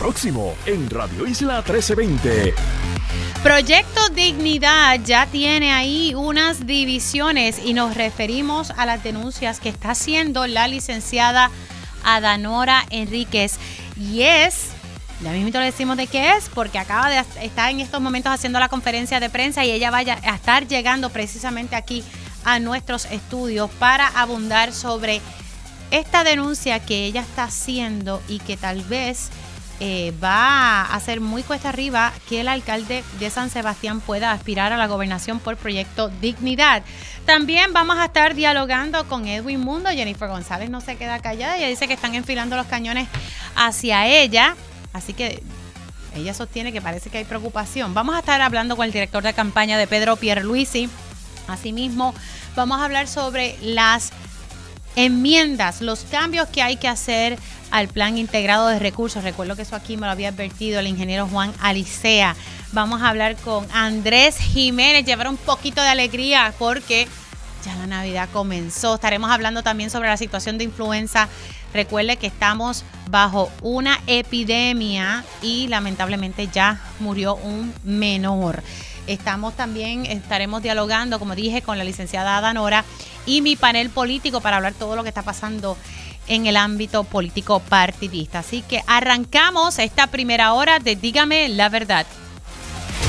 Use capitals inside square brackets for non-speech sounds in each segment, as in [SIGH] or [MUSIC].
próximo en Radio Isla 1320. Proyecto Dignidad ya tiene ahí unas divisiones y nos referimos a las denuncias que está haciendo la licenciada Adanora Enríquez. Y es, ya mismo le decimos de qué es, porque acaba de estar en estos momentos haciendo la conferencia de prensa y ella vaya a estar llegando precisamente aquí a nuestros estudios para abundar sobre esta denuncia que ella está haciendo y que tal vez eh, va a ser muy cuesta arriba que el alcalde de San Sebastián pueda aspirar a la gobernación por proyecto Dignidad. También vamos a estar dialogando con Edwin Mundo. Jennifer González no se queda callada. Ella dice que están enfilando los cañones hacia ella. Así que ella sostiene que parece que hay preocupación. Vamos a estar hablando con el director de campaña de Pedro Pierluisi. Asimismo, vamos a hablar sobre las enmiendas, los cambios que hay que hacer al plan integrado de recursos. Recuerdo que eso aquí me lo había advertido el ingeniero Juan Alicea. Vamos a hablar con Andrés Jiménez, llevar un poquito de alegría porque ya la Navidad comenzó. Estaremos hablando también sobre la situación de influenza. Recuerde que estamos bajo una epidemia y lamentablemente ya murió un menor. Estamos también, estaremos dialogando, como dije, con la licenciada Adanora y mi panel político para hablar todo lo que está pasando en el ámbito político partidista. Así que arrancamos esta primera hora de Dígame la verdad.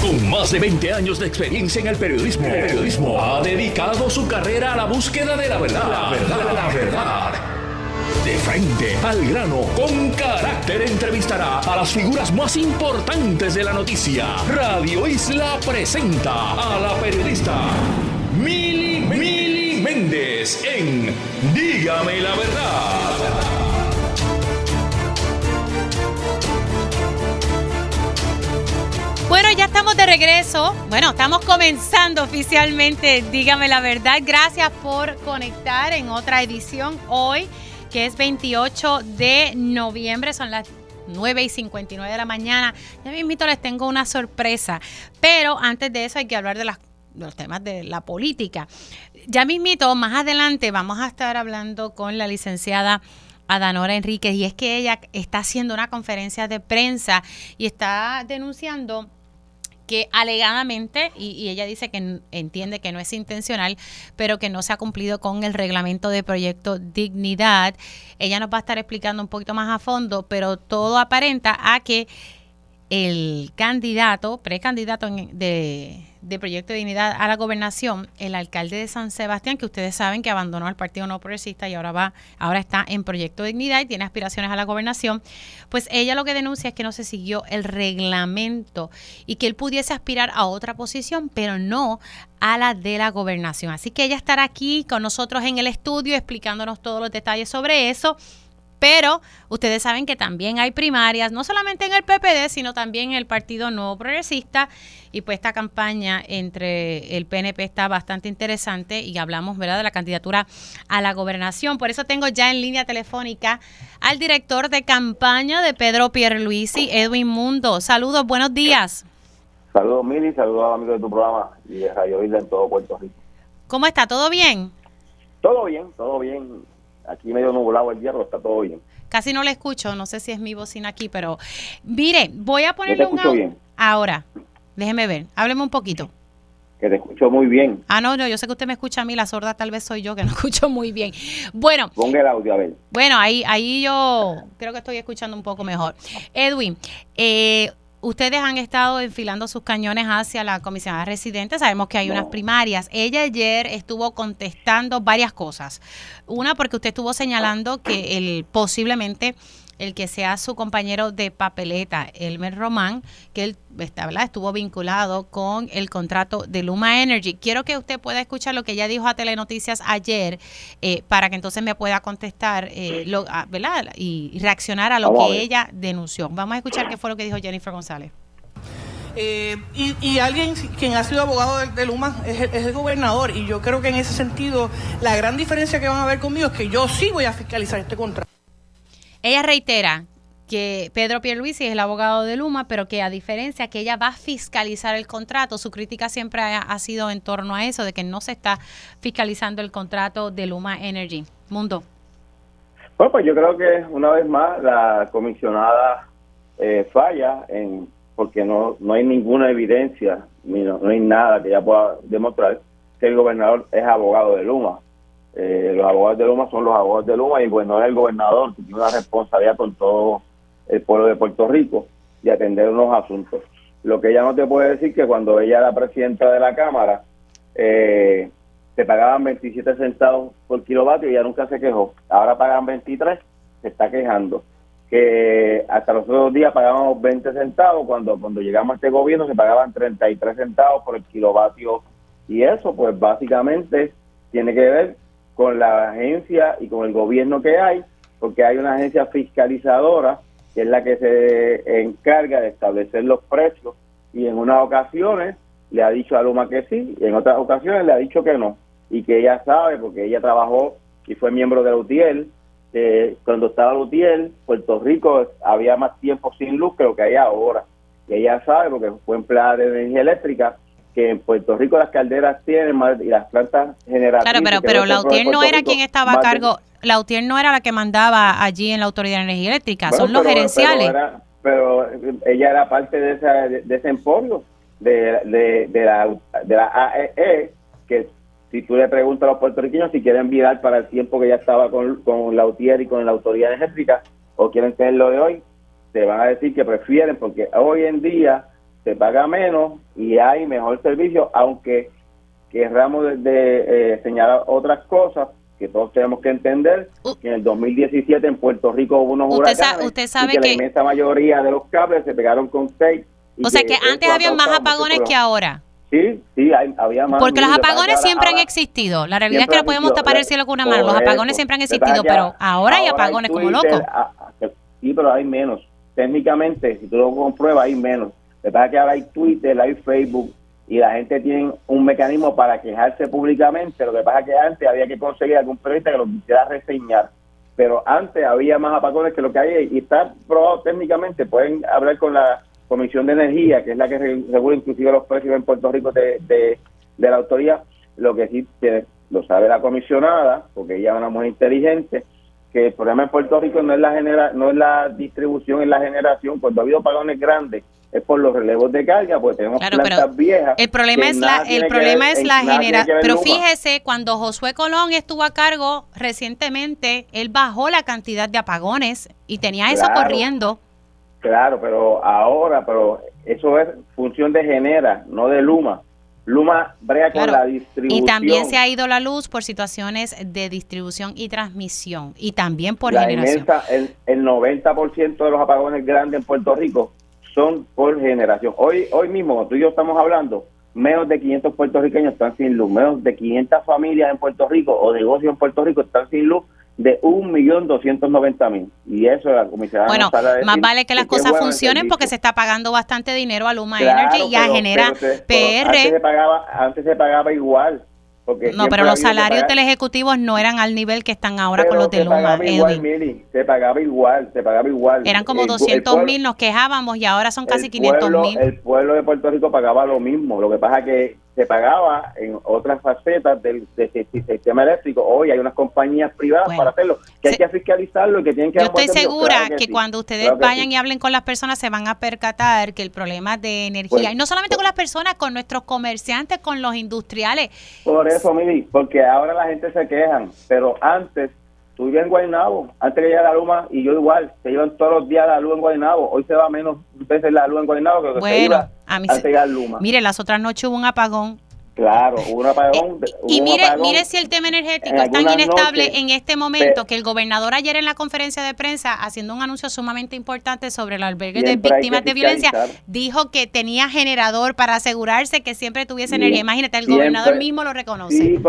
Con más de 20 años de experiencia en el periodismo, periodismo ha dedicado su carrera a la búsqueda de la verdad. La verdad, la verdad. De frente al grano, con carácter entrevistará a las figuras más importantes de la noticia. Radio Isla presenta a la periodista Mili, Mili Méndez en Dígame la verdad. Bueno, ya estamos de regreso. Bueno, estamos comenzando oficialmente. Dígame la verdad. Gracias por conectar en otra edición hoy que es 28 de noviembre, son las 9 y 59 de la mañana. Ya mismito les tengo una sorpresa, pero antes de eso hay que hablar de, los temas de la política. Ya mismito, más adelante vamos a estar hablando con la licenciada Adanora Enríquez y es que ella está haciendo una conferencia de prensa y está denunciando que alegadamente, y, ella dice que entiende que no es intencional, pero que no se ha cumplido con el reglamento de proyecto Dignidad. Ella nos va a estar explicando un poquito más a fondo, pero todo aparenta a que el candidato, precandidato de, de Proyecto de Dignidad a la gobernación, el alcalde de San Sebastián, que ustedes saben que abandonó al Partido No Progresista y ahora va, ahora está en Proyecto de Dignidad y tiene aspiraciones a la gobernación, pues ella lo que denuncia es que no se siguió el reglamento y que él pudiese aspirar a otra posición, pero no a la de la gobernación. Así que ella estará aquí con nosotros en el estudio explicándonos todos los detalles sobre eso pero ustedes saben que también hay primarias, no solamente en el PPD, sino también en el Partido Nuevo Progresista. Y pues esta campaña entre el PNP está bastante interesante y hablamos, ¿verdad?, de la candidatura a la gobernación. Por eso tengo ya en línea telefónica al director de campaña de Pedro Pierluisi, Edwin Mundo. Saludos, buenos días. Saludos, Mili, saludos a los amigos de tu programa y de Radio Isla en todo Puerto Rico. ¿Cómo está? ¿Todo bien? Todo bien, todo bien aquí medio nublado el hierro, está todo bien. Casi no le escucho, no sé si es mi bocina aquí, pero mire, voy a ponerle un bien. ahora. Déjeme ver, hábleme un poquito. Que te escucho muy bien. Ah, no, no, yo sé que usted me escucha a mí, la sorda tal vez soy yo que no [LAUGHS] escucho muy bien. Bueno. Ponga el audio a ver. Bueno, ahí, ahí yo creo que estoy escuchando un poco mejor. Edwin, eh, ustedes han estado enfilando sus cañones hacia la comisionada residente. Sabemos que hay unas primarias. Ella ayer estuvo contestando varias cosas. Una, porque usted estuvo señalando que el posiblemente el que sea su compañero de papeleta, Elmer Román, que él está, estuvo vinculado con el contrato de Luma Energy. Quiero que usted pueda escuchar lo que ella dijo a Telenoticias ayer eh, para que entonces me pueda contestar eh, lo, ah, ¿verdad? Y, reaccionar a lo que ella denunció. Vamos a escuchar qué fue lo que dijo Jennifer González. Eh, y, alguien quien ha sido abogado de, Luma es el, es el, gobernador y yo creo que en ese sentido la gran diferencia que van a ver conmigo es que yo sí voy a fiscalizar este contrato. Ella reitera que Pedro Pierluisi es el abogado de Luma, pero que a diferencia que ella va a fiscalizar el contrato, su crítica siempre ha, sido en torno a eso, de que no se está fiscalizando el contrato de Luma Energy. Mundo. Bueno, pues yo creo que una vez más la comisionada eh, falla en porque no, no hay ninguna evidencia, no, no hay nada que ya pueda demostrar que el gobernador es abogado de Luma. Eh, los abogados de Luma son los abogados de Luma y el gobernador es el gobernador que tiene una responsabilidad con todo el pueblo de Puerto Rico y atender unos asuntos. Lo que ella no te puede decir que cuando ella era presidenta de la Cámara, eh, se pagaban 27 centavos por kilovatio y ella nunca se quejó. Ahora pagan 23, se está quejando. Que hasta los otros días pagábamos 20 centavos, cuando, cuando llegamos a este gobierno se pagaban 33 centavos por el kilovatio. Y eso, pues básicamente, tiene que ver con la agencia y con el gobierno que hay, porque hay una agencia fiscalizadora que es la que se encarga de establecer los precios y en unas ocasiones le ha dicho a Luma que sí y en otras ocasiones le ha dicho que no y que ella sabe porque ella trabajó y fue miembro de la UTIEL que cuando estaba UTIEL Puerto Rico había más tiempo sin luz que lo que hay ahora. Y ella sabe porque fue empleada de energía eléctrica que en Puerto Rico las calderas tienen más y las plantas generativas. Claro, pero, pero la UTIER no era quien estaba a cargo, la UTIER no era la que mandaba allí en la Autoridad de Energía Eléctrica, son los gerenciales. Pero, ella era parte de, esa, de, ese emporio, de, de, de, la, de la AEE, e, que si tú le preguntas a los puertorriqueños si quieren virar para el tiempo que ya estaba con, con la UTIER y con la Autoridad Energética, o quieren tener lo de hoy, te van a decir que prefieren, porque hoy en día se paga menos y hay mejor servicio, aunque querramos de, eh, señalar otras cosas que todos tenemos que entender que en el 2017 en Puerto Rico hubo unos huracanes usted sabe y que, la inmensa mayoría de los cables se pegaron con seis. O sea que antes había más apagones que ahora. Sí, sí, había más. Porque los apagones siempre han existido. La realidad es que no podemos tapar el cielo con una mano. Los apagones siempre han existido, pero ahora hay apagones como locos. Sí, pero hay menos. Técnicamente, si tú lo compruebas, hay menos. Lo que pasa que ahora hay Twitter, hay Facebook y la gente tiene un mecanismo para quejarse públicamente. Lo que pasa es que antes había que conseguir algún periodista que lo quisiera reseñar. Pero antes había más apagones que lo que hay y está probado técnicamente. Pueden hablar con la Comisión de Energía, que es la que regula inclusive los precios en Puerto Rico de, de, la autoría. Lo que sí lo sabe la comisionada, porque ella es una mujer inteligente, que el problema en Puerto Rico no es la genera, no es la distribución, es la generación. Cuando ha habido apagones grandes es por los relevos de carga, pues tenemos plantas viejas. El problema es la, el problema es la generación. Pero fíjese, cuando Josué Colón estuvo a cargo recientemente, él bajó la cantidad de apagones y tenía eso corriendo. Claro, pero ahora, pero eso es función de Genera, no de Luma. Luma brea con la distribución. Y también se ha ido la luz por situaciones de distribución y transmisión y también por la generación. el, el 90% de los apagones grandes en Puerto Rico son por generación. Hoy hoy mismo, tú y yo estamos hablando, menos de 500 puertorriqueños están sin luz, menos de 500 familias en Puerto Rico o negocios en Puerto Rico están sin luz de 1.290.000. Y eso la comisión Bueno, más vale que las cosas funcionen porque se está pagando bastante dinero a Luma Energy y a Genera PR. antes, se pagaba, antes se pagaba igual no, pero los salarios del ejecutivo no eran al nivel que están ahora con los de Luma, Igual, se pagaba igual, se pagaba igual. Eran como 200 mil, nos quejábamos y ahora son casi 500 mil. El pueblo de Puerto Rico pagaba lo mismo, lo que pasa es que se pagaba en otras facetas del, sistema eléctrico. Hoy hay unas compañías privadas para hacerlo, que hay que fiscalizarlo y que tienen que... Yo estoy segura que, cuando ustedes vayan y hablen con las personas se van a percatar que el problema de energía, pues, y no solamente con las personas, con nuestros comerciantes, con los industriales. Por eso, Mili, porque ahora la gente se quejan, pero antes tú vivías en Guaynabo, antes que llegara la luma, y yo igual, se iban todos los días la luz en Guaynabo, hoy se va menos veces la luz en Guaynabo que lo que se iba a mí Luma. Mire, las otras noches hubo un apagón Claro, hubo un apagón. Eh, y mire, mire si el tema energético es tan inestable en este momento que el gobernador ayer en la conferencia de prensa, haciendo un anuncio sumamente importante sobre el albergue de víctimas de violencia, dijo que tenía generador para asegurarse que siempre tuviese energía. Imagínate, el gobernador mismo lo reconoce. Sí,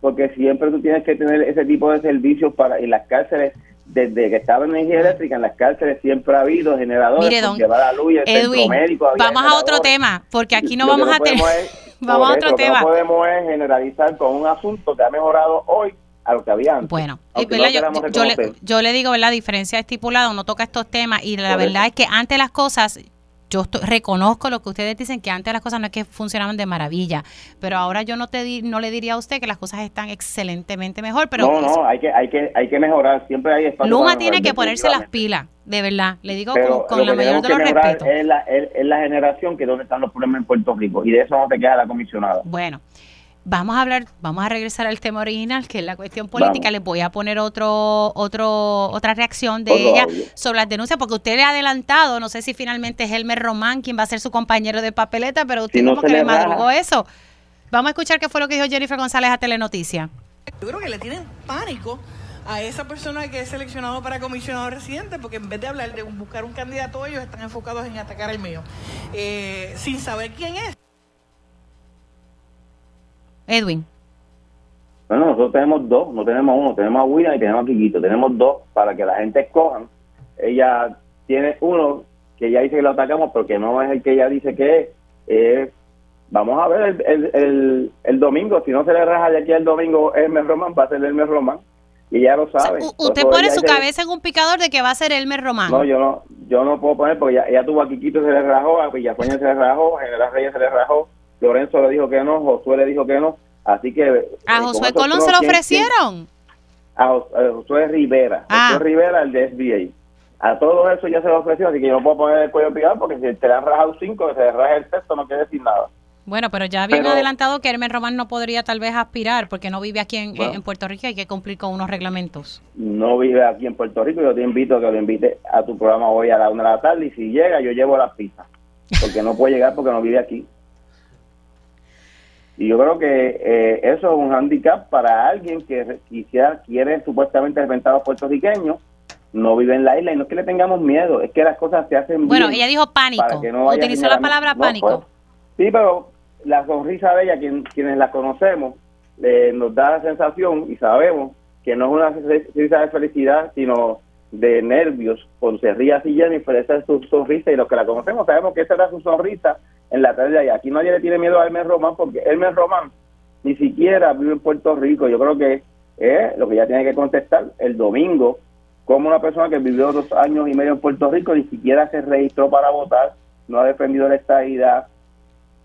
porque siempre tú tienes que tener ese tipo de servicios para en las cárceles desde que estaba en energía eléctrica en las cárceles siempre ha habido generadores Mire, don, la luz y el médico vamos a otro tema porque aquí no [LAUGHS] vamos a tener vamos a otro tema no podemos generalizar con un asunto que ha mejorado hoy a lo que había antes. Bueno, yo, yo, le, yo, le, digo, la diferencia estipulada, uno toca estos temas y la verdad es que antes las cosas yo reconozco lo que ustedes dicen, que antes las cosas no es que funcionaban de maravilla, pero ahora yo no te no le diría a usted que las cosas están excelentemente mejor, pero no, no, hay que hay que hay que mejorar, siempre hay espacio Luma tiene que ponerse las pilas. de verdad. Le digo Pero con, la mayor de los respetos. es la, es, es la generación que es donde están los problemas en Puerto Rico y de eso no te queda la comisionada. Bueno, vamos a hablar, vamos a regresar al tema original, que es la cuestión política. Vamos. Les voy a poner otro, otro, otra reacción de Otro ella audio. sobre las denuncias, porque usted le ha adelantado, no sé si finalmente es Elmer Román quien va a ser su compañero de papeleta, pero usted Si no como se que le madrugó eso. Vamos a escuchar qué fue lo que dijo Jennifer González a Telenoticia. Yo creo que le tienen pánico a esa persona que es seleccionado para comisionado residente, porque en vez de hablar de buscar un candidato, ellos están enfocados en atacar al mío, eh, sin saber quién es. Edwin. Bueno, nosotros tenemos dos, no tenemos uno, tenemos a William y tenemos a Quiquito, tenemos dos para que la gente escojan. Ella tiene uno que ya dice que lo atacamos, pero que no es el que ella dice que es. Eh, vamos a ver el, el, el, el domingo, si no se le raja de aquí al domingo Hermes Román, va a ser Hermes Román. Y ella lo O sea, sabe. usted pone ella su dice- cabeza en un picador de que va a ser Elmer Román. No, yo no, yo no puedo poner porque ya, ella tuvo a Quiquito, se le rajó, a Villafueña se le rajó, a General Reyes se le rajó, Lorenzo le dijo que no, Josué le dijo que no, así que... eh, a Josué Colón se lo ¿quién- quién- ofrecieron. a a Josué Rivera, Ah. Josué Rivera, el de SBA. A todo eso ya se lo ofreció, así que yo no puedo poner el cuello pegado porque si te le han rajado cinco, que se le raje el texto, no quiere decir nada. Bueno, pero ya Pero- adelantado que Hermen Román no podría tal vez aspirar porque no vive aquí en, Bueno. en Puerto Rico y hay que cumplir con unos reglamentos. No vive aquí en Puerto Rico, yo te invito a que lo invite a tu programa hoy a la una de la tarde y si llega yo llevo las pizzas, porque no puede llegar porque no vive aquí. Y yo creo que eh, eso es un handicap para alguien que quisiera, quiere supuestamente representar a los puertorriqueños, no vive en la isla y no es que le tengamos miedo, es que las cosas se hacen Bueno, bien. ella dijo pánico. para que no haya Utilizó la palabra No, pánico. pues, sí, pero la sonrisa de ella, quien- quienes la conocemos, eh, nos da la sensación y sabemos que no es una sonrisa de felicidad, sino de nervios. Cuando se ríe así Jennifer, esa es su sonrisa y los que la conocemos sabemos que esa era su sonrisa en la tarde de allá. Aquí nadie le tiene miedo a Hermes Román porque Hermes Román ni siquiera vive en Puerto Rico. Yo creo que es lo que ella tiene que contestar el domingo, como una persona que vivió dos años y medio en Puerto Rico ni siquiera se registró para votar, no ha defendido la estadidad.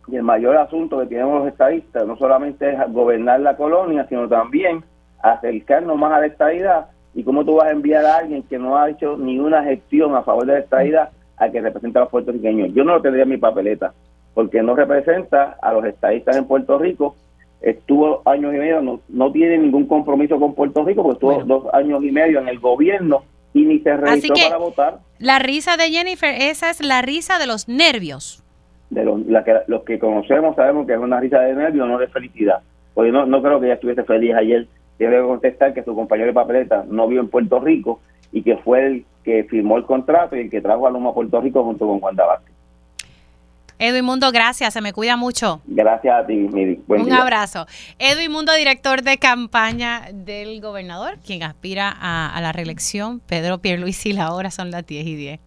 Y el mayor asunto que tenemos los estadistas no solamente es gobernar la colonia, sino también acercarnos más a la estadidad. ¿Y cómo tú vas a enviar a alguien que no ha hecho ni una gestión a favor de la estadidad a que represente a los puertorriqueños? Yo no lo tendría en mi papeleta, porque no representa a los estadistas en Puerto Rico. Estuvo años y medio, no, no tiene ningún compromiso con Puerto Rico, porque estuvo Bueno. dos años y medio en el gobierno y ni se registró que- para votar. La risa de Jennifer, esa es la risa de los nervios. de los, la que, los que conocemos sabemos que es una risa de nervio, no de felicidad. Porque no, no creo que ella estuviese feliz ayer. Tiene que contestar que su compañero de papeleta no vive en Puerto Rico y que fue el que firmó el contrato y el que trajo a Luma a Puerto Rico junto con Juan Vázquez. Edwin Mundo, gracias, se me cuida mucho. Gracias a ti, Miri. Buen Un día. abrazo. Edwin Mundo, director de campaña del gobernador, quien aspira a, a la reelección. Pedro Pierluisi, la hora son las 10 y 10.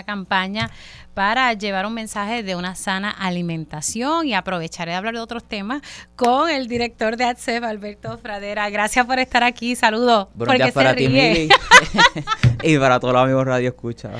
Una campaña para llevar un mensaje de una sana alimentación y aprovecharé de hablar de otros temas con el director de ATSEF, Alberto Fradera. Gracias por estar aquí. Saludos. Días para ti, Mili. [LAUGHS] y para todos los amigos Radio Escucha.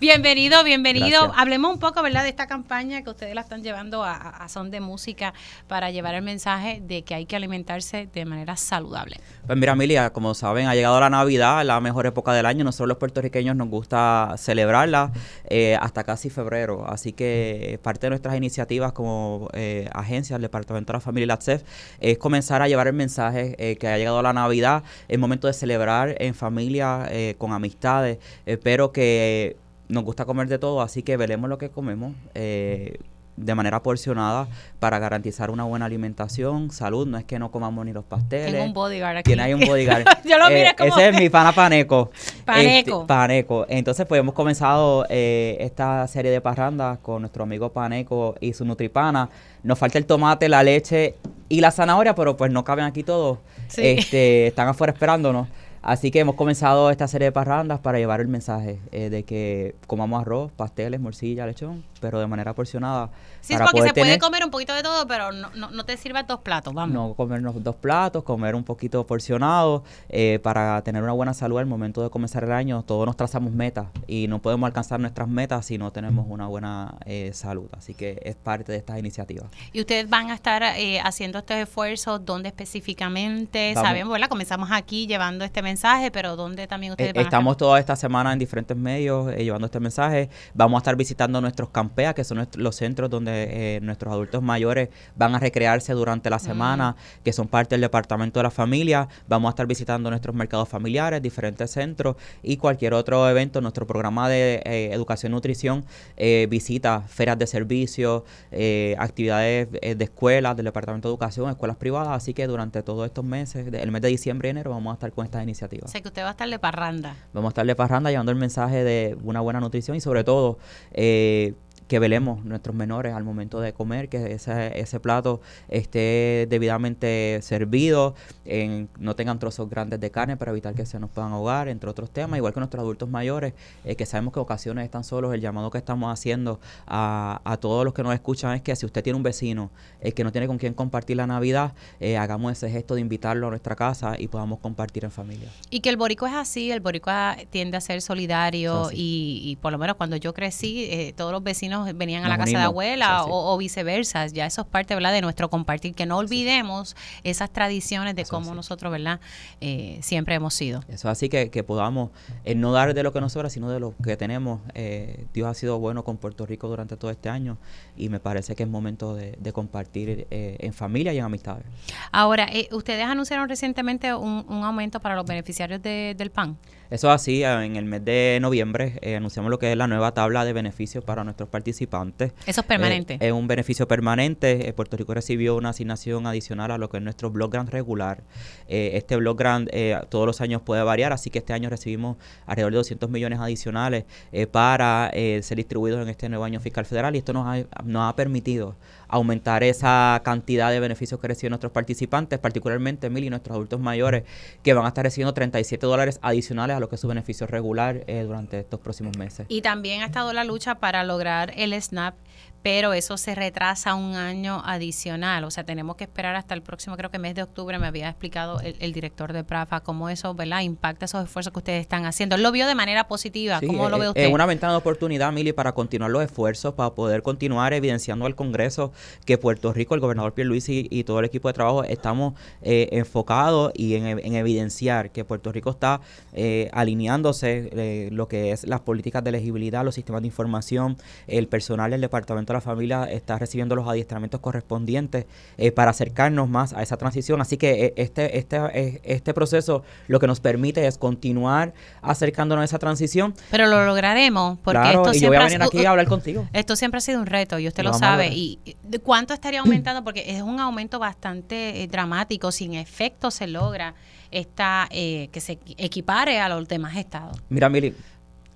Bienvenido, bienvenido. Gracias. Hablemos un poco, ¿verdad?, de esta campaña que ustedes la están llevando a, a son de música para llevar el mensaje de que hay que alimentarse de manera saludable. Pues mira, Emilia, como saben, ha llegado la Navidad, la mejor época del año. Nosotros los puertorriqueños nos gusta celebrarla eh, hasta casi febrero. Así que parte de nuestras iniciativas como eh, agencia, el Departamento de la Familia y la CEF, es comenzar a llevar el mensaje eh, que ha llegado la Navidad, es momento de celebrar en familia, eh, con amistades, eh, pero que nos gusta comer de todo, así que velemos lo que comemos. eh, de manera porcionada para garantizar una buena alimentación, salud, no es que no comamos ni los pasteles. Tengo un bodyguard aquí. Tiene ahí un bodyguard. [LAUGHS] Yo lo miré Eh, como Ese es mi pana Paneco. Paneco. Este, Paneco. Entonces, pues hemos comenzado eh, esta serie de parrandas con nuestro amigo Paneco y su Nutripana. Nos falta el tomate, la leche y la zanahoria, pero pues no caben aquí todos. Sí. Este, están afuera esperándonos. Así que hemos comenzado esta serie de parrandas para llevar el mensaje eh, de que comamos arroz, pasteles, morcilla, lechón, pero de manera porcionada. Sí, para porque poder se puede comer un poquito de todo, pero no, no, no te sirvas dos platos, vamos. no comernos dos platos, comer un poquito porcionado eh, para tener una buena salud al momento de comenzar el año. Todos nos trazamos metas y no podemos alcanzar nuestras metas si no tenemos una buena eh, salud. Así que es parte de estas iniciativas. Y ustedes van a estar eh, haciendo estos esfuerzos, ¿dónde específicamente? Vamos. Sabemos, ¿verdad? Comenzamos aquí llevando este mensaje, pero ¿dónde también ustedes van a estar? Estamos toda esta semana en diferentes medios llevando este mensaje. Vamos a estar visitando nuestros que son los centros donde eh, nuestros adultos mayores van a recrearse durante la semana, que son parte del departamento de la familia. Vamos a estar visitando nuestros mercados familiares, diferentes centros y cualquier otro evento. Nuestro programa de eh, educación y nutrición eh, visita ferias de servicios, eh, actividades de escuelas, del departamento de educación, escuelas privadas. Así que durante todos estos meses, el mes de diciembre y enero, vamos a estar con estas iniciativas. Sé que usted va a estar de parranda. Vamos a estar de parranda llevando el mensaje de una buena nutrición y sobre todo eh, que velemos nuestros menores al momento de comer, que ese, ese plato esté debidamente servido, en- no tengan trozos grandes de carne para evitar que se nos puedan ahogar, entre otros temas, igual que nuestros adultos mayores, eh, que sabemos que ocasiones están solos, el llamado que estamos haciendo a, a todos los que nos escuchan es que si usted tiene un vecino eh, que no tiene con quién compartir la Navidad, eh, hagamos ese gesto de invitarlo a nuestra casa y podamos compartir en familia. Y que el boricua es así, el boricua tiende a ser solidario y, y por lo menos cuando yo crecí, eh, todos los vecinos venían a Nos la casa de abuela así. o, o viceversa. Ya eso es parte ¿verdad? de nuestro compartir, que no olvidemos esas tradiciones de Eso cómo así. nosotros verdad Eh, siempre hemos sido. Eso así que, que podamos eh, no dar de lo que nos sobra, sino de lo que tenemos. Eh, Dios ha sido bueno con Puerto Rico durante todo este año y me parece que es momento de, de compartir eh, en familia y en amistades. Ahora, eh, ustedes anunciaron recientemente un, un aumento para los beneficiarios de- del PAN. Eso así, eh, en el mes de noviembre eh, anunciamos lo que es la nueva tabla de beneficios para nuestros participantes. Eso es permanente. Eh, es un beneficio permanente. Eh, Puerto Rico recibió una asignación adicional a lo que es nuestro Block Grant regular. Este Block Grant eh, todos los años puede variar, así que este año recibimos alrededor de 200 millones adicionales para eh, ser distribuidos en este nuevo año fiscal federal y esto nos ha, nos ha permitido aumentar esa cantidad de beneficios que reciben nuestros participantes, particularmente Mil y nuestros adultos mayores, que van a estar recibiendo 37 dólares adicionales a lo que es su beneficio regular eh, durante estos próximos meses. Y también ha estado la lucha para lograr el SNAP, pero eso se retrasa un año adicional. O sea, tenemos que esperar hasta el próximo, creo que mes de octubre, me había explicado el, el director de PRAFA cómo eso, ¿verdad?, impacta esos esfuerzos que ustedes están haciendo. Lo vio de manera positiva. Sí, ¿Cómo lo es- ve Es usted? una ventana de oportunidad, Mili, para continuar los esfuerzos, para poder continuar evidenciando al Congreso que Puerto Rico, el gobernador Pierluisi y todo el equipo de trabajo estamos eh, enfocados y en, en evidenciar que Puerto Rico está eh, alineándose eh, lo que es las políticas de elegibilidad, los sistemas de información, el personal del Departamento de la Familia está recibiendo los adiestramientos correspondientes eh, para acercarnos más a esa transición. Así que eh, este, este, eh, este proceso lo que nos permite es continuar acercándonos a esa transición Pero lo lograremos, porque claro, esto y yo voy siempre a ha- venir aquí uh, a hablar contigo. Esto siempre ha sido un reto y usted Lo sabe. ¿Y cuánto estaría aumentando? Porque es un aumento bastante eh, dramático. Sin efecto se logra esta eh, que se equipare a los demás estados. Mira, Mili,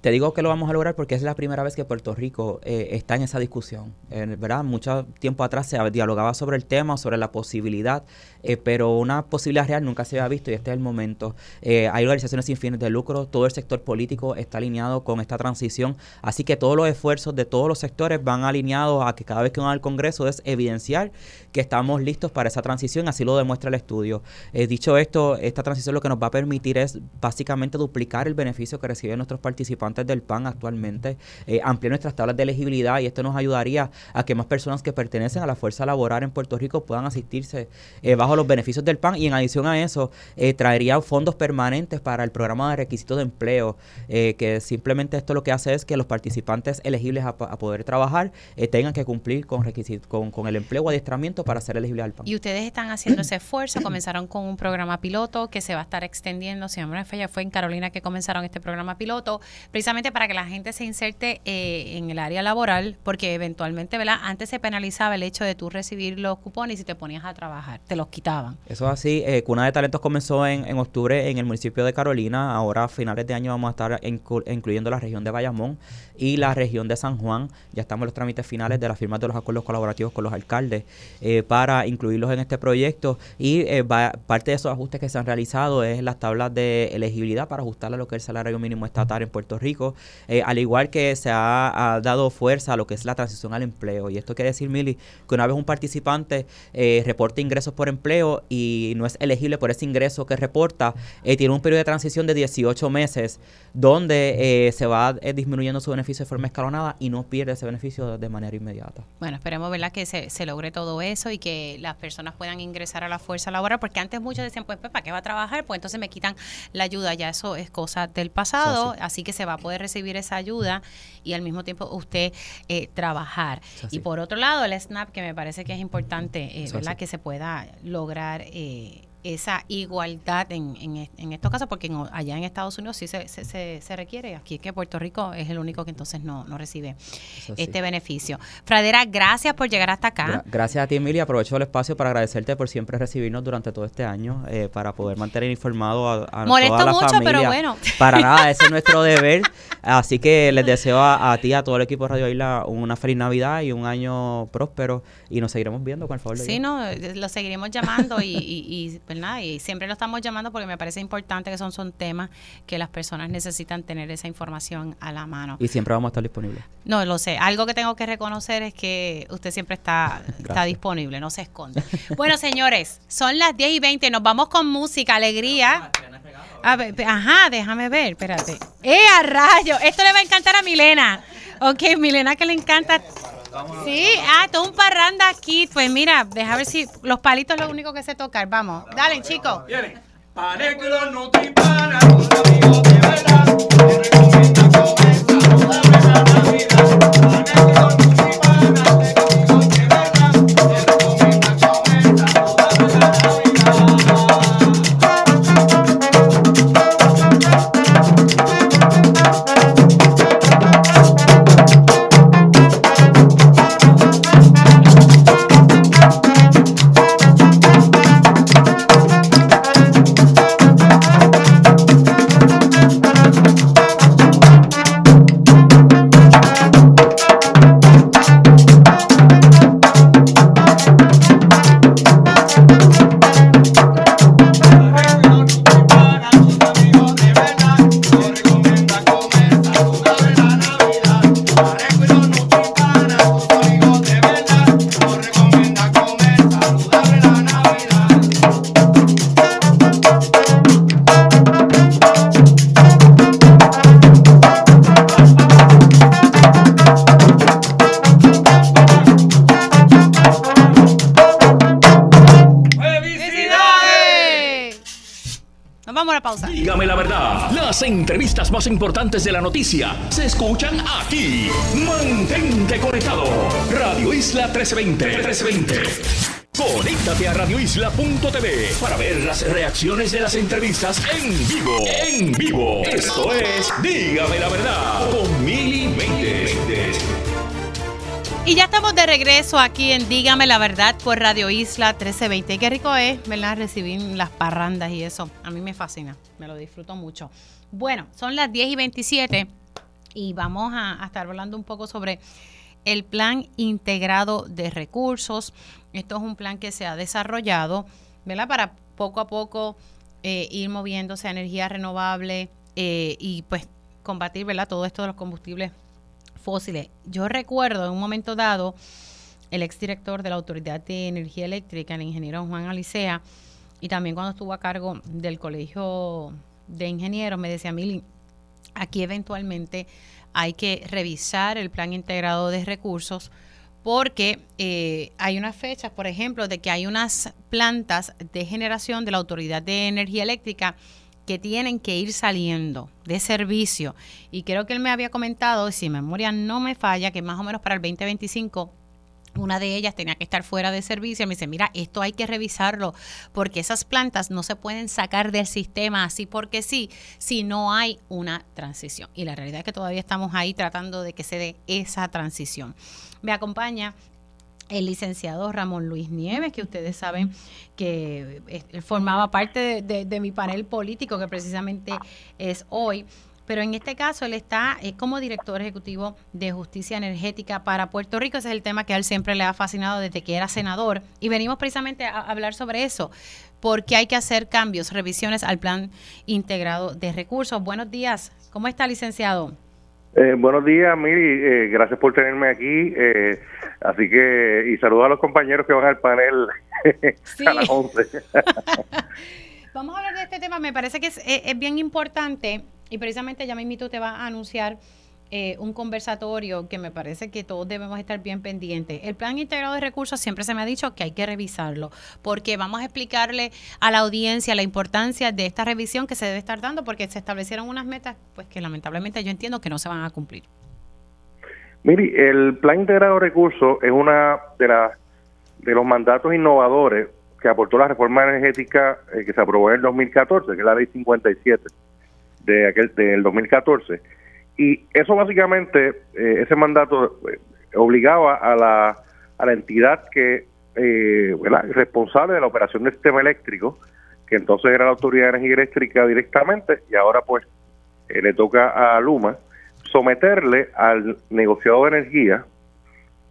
Te digo que lo vamos a lograr porque es la primera vez que Puerto Rico eh, está en esa discusión. Eh, ¿verdad? Mucho tiempo atrás se dialogaba sobre el tema, sobre la posibilidad, eh, pero una posibilidad real nunca se había visto y este es el momento. Hay organizaciones sin fines de lucro, todo el sector político está alineado con esta transición, así que todos los esfuerzos de todos los sectores van alineados a que cada vez que van al Congreso es evidenciar que estamos listos para esa transición, así lo demuestra el estudio. Dicho esto, esta transición lo que nos va a permitir es básicamente duplicar el beneficio que reciben nuestros participantes del PAN actualmente, eh, nuestras tablas de elegibilidad y esto nos ayudaría a que más personas que pertenecen a la fuerza laboral en Puerto Rico puedan asistirse eh, bajo los beneficios del PAN. Y en adición a eso eh, traería fondos permanentes para el programa de requisitos de empleo, eh, que simplemente esto lo que hace es que los participantes elegibles a, poder trabajar tengan que cumplir con, con, con el empleo o adiestramiento para ser elegibles al PAN. Y ustedes están haciendo ese esfuerzo, comenzaron con un programa piloto que se va a estar extendiendo, si no me falla, fue en Carolina que comenzaron este programa piloto, precisamente para que la gente se inserte eh, en el área laboral, porque eventualmente, ¿verdad? Antes se penalizaba el hecho de tú recibir los cupones y te ponías a trabajar, te los quitaban. Eso es así. eh, Cuna de Talentos comenzó en, en octubre en el municipio de Carolina. Ahora a finales de año vamos a estar inclu- incluyendo la región de Bayamón y la región de San Juan. Ya estamos en los trámites finales de las firmas de los acuerdos colaborativos con los alcaldes eh, para incluirlos en este proyecto. Y va- parte de esos ajustes que se han realizado es las tablas de elegibilidad para ajustar a lo que es el salario mínimo estatal en Puerto Rico. Eh, al igual que se ha, ha dado fuerza a lo que es la transición al empleo. Y esto quiere decir, Mili, que una vez un participante eh, reporte ingresos por empleo y no es elegible por ese ingreso que reporta, eh, tiene un periodo de transición de 18 meses donde eh, se va disminuyendo su beneficio de forma escalonada y no pierde ese beneficio de manera inmediata. Bueno, esperemos, ¿verdad?, que se, se logre todo eso y que las personas puedan ingresar a la fuerza laboral, porque antes muchos decían, pues, pues, ¿para qué va a trabajar? Pues entonces me quitan la ayuda, ya eso es cosa del pasado, Eso así que se va a poder recibir esa ayuda y al mismo tiempo usted eh, trabajar. Y por otro lado, el SNAP, que me parece que es importante, eh, ¿verdad?, que se pueda lograr... eh, esa igualdad en, en, est- en estos casos, porque en- allá en Estados Unidos sí se, se, se, se requiere, aquí es que Puerto Rico es el único que entonces no, no recibe sí. este beneficio. Fradera, gracias por llegar hasta acá. Gra- Gracias a ti, Emilia. Aprovecho el espacio para agradecerte por siempre recibirnos durante todo este año, eh, para poder mantener informado a, a Molesto toda la mucho, familia. pero bueno. Para nada, ese es [LAUGHS] nuestro deber. Así que les deseo a, a ti, a todo el equipo de Radio Isla, una feliz Navidad y un año próspero. Y nos seguiremos viendo, con el favor de Sí, Dios. no, lo seguiremos llamando y, y, y, ¿verdad? y siempre lo estamos llamando porque me parece importante que son, son temas que las personas necesitan tener esa información a la mano. Y siempre vamos a estar disponibles. No, lo sé. Algo que tengo que reconocer es que usted siempre está, [LAUGHS] está disponible, no se esconde. Bueno, señores, son las 10 y 20, nos vamos con música, alegría. A ver, ajá, déjame ver, espérate. ¡Eh, a rayo! Esto le va a encantar a Milena. Ok, Milena que le encanta. Sí, ah, todo un parranda aquí. Pues mira, deja ver si los palitos es lo único que sé tocar. Vamos, dale, chicos. Viene. Tus amigos de verdad, te recomienda más importantes de la noticia se escuchan aquí. Mantente conectado. Radio Isla 1320. 1320. Conéctate a radioisla.tv para ver las reacciones de las entrevistas en vivo. En vivo. Esto es Dígame la verdad con Mili Méndez. Regreso aquí en Dígame la Verdad por Radio Isla 1320. Qué rico es, ¿verdad? Recibir las parrandas y eso. A mí me fascina, me lo disfruto mucho. Bueno, son las 10 y 27. y vamos a, estar hablando un poco sobre el plan integrado de recursos. Esto es un plan que se ha desarrollado, ¿verdad? Para poco a poco eh, ir moviéndose a energía renovable eh, y pues combatir, ¿verdad? Todo esto de los combustibles fósiles. Yo recuerdo en un momento dado, el exdirector de la Autoridad de Energía Eléctrica, el ingeniero Juan Alicea, y también cuando estuvo a cargo del Colegio de Ingenieros, me decía, Mili, aquí eventualmente hay que revisar el plan integrado de recursos porque eh, hay unas fechas, por ejemplo, de que hay unas plantas de generación de la Autoridad de Energía Eléctrica que tienen que ir saliendo de servicio. Y creo que él me había comentado, si memoria no me falla, que más o menos para el 2025 una de ellas tenía que estar fuera de servicio. Me dice, mira, esto hay que revisarlo porque esas plantas no se pueden sacar del sistema así porque sí, si no hay una transición. Y la realidad es que todavía estamos ahí tratando de que se dé esa transición. Me acompaña el licenciado Ramón Luis Nieves, que ustedes saben que él formaba parte de mi panel político, que precisamente es hoy pero en este caso él está eh, como director ejecutivo de justicia energética para Puerto Rico. Ese es el tema que a él siempre le ha fascinado desde que era senador. Y venimos precisamente a hablar sobre eso, porque hay que hacer cambios, revisiones al plan integrado de recursos. Buenos días, ¿cómo está, licenciado? Eh, buenos días, Miri. Eh, gracias por tenerme aquí. Eh, así que, y saludos a los compañeros que van al panel [LAUGHS] Sí. a las 11. [LAUGHS] Vamos a hablar de este tema, me parece que es, es- es bien importante y precisamente ya mismito te va a anunciar eh, un conversatorio que me parece que todos debemos estar bien pendientes. El plan integrado de recursos siempre se me ha dicho que hay que revisarlo porque vamos a explicarle a la audiencia la importancia de esta revisión que se debe estar dando porque se establecieron unas metas pues que lamentablemente yo entiendo que no se van a cumplir. Miri, el Plan Integrado de Recursos es una de las de los mandatos innovadores que aportó la reforma energética eh, que se aprobó en el 2014, que es la ley 57 de aquel del 2014. Y eso básicamente, eh, ese mandato eh, obligaba a la, a la entidad que eh, responsable de la operación del sistema eléctrico, que entonces era la Autoridad de Energía Eléctrica directamente, y ahora pues eh, le toca a Luma, someterle al negociado de energía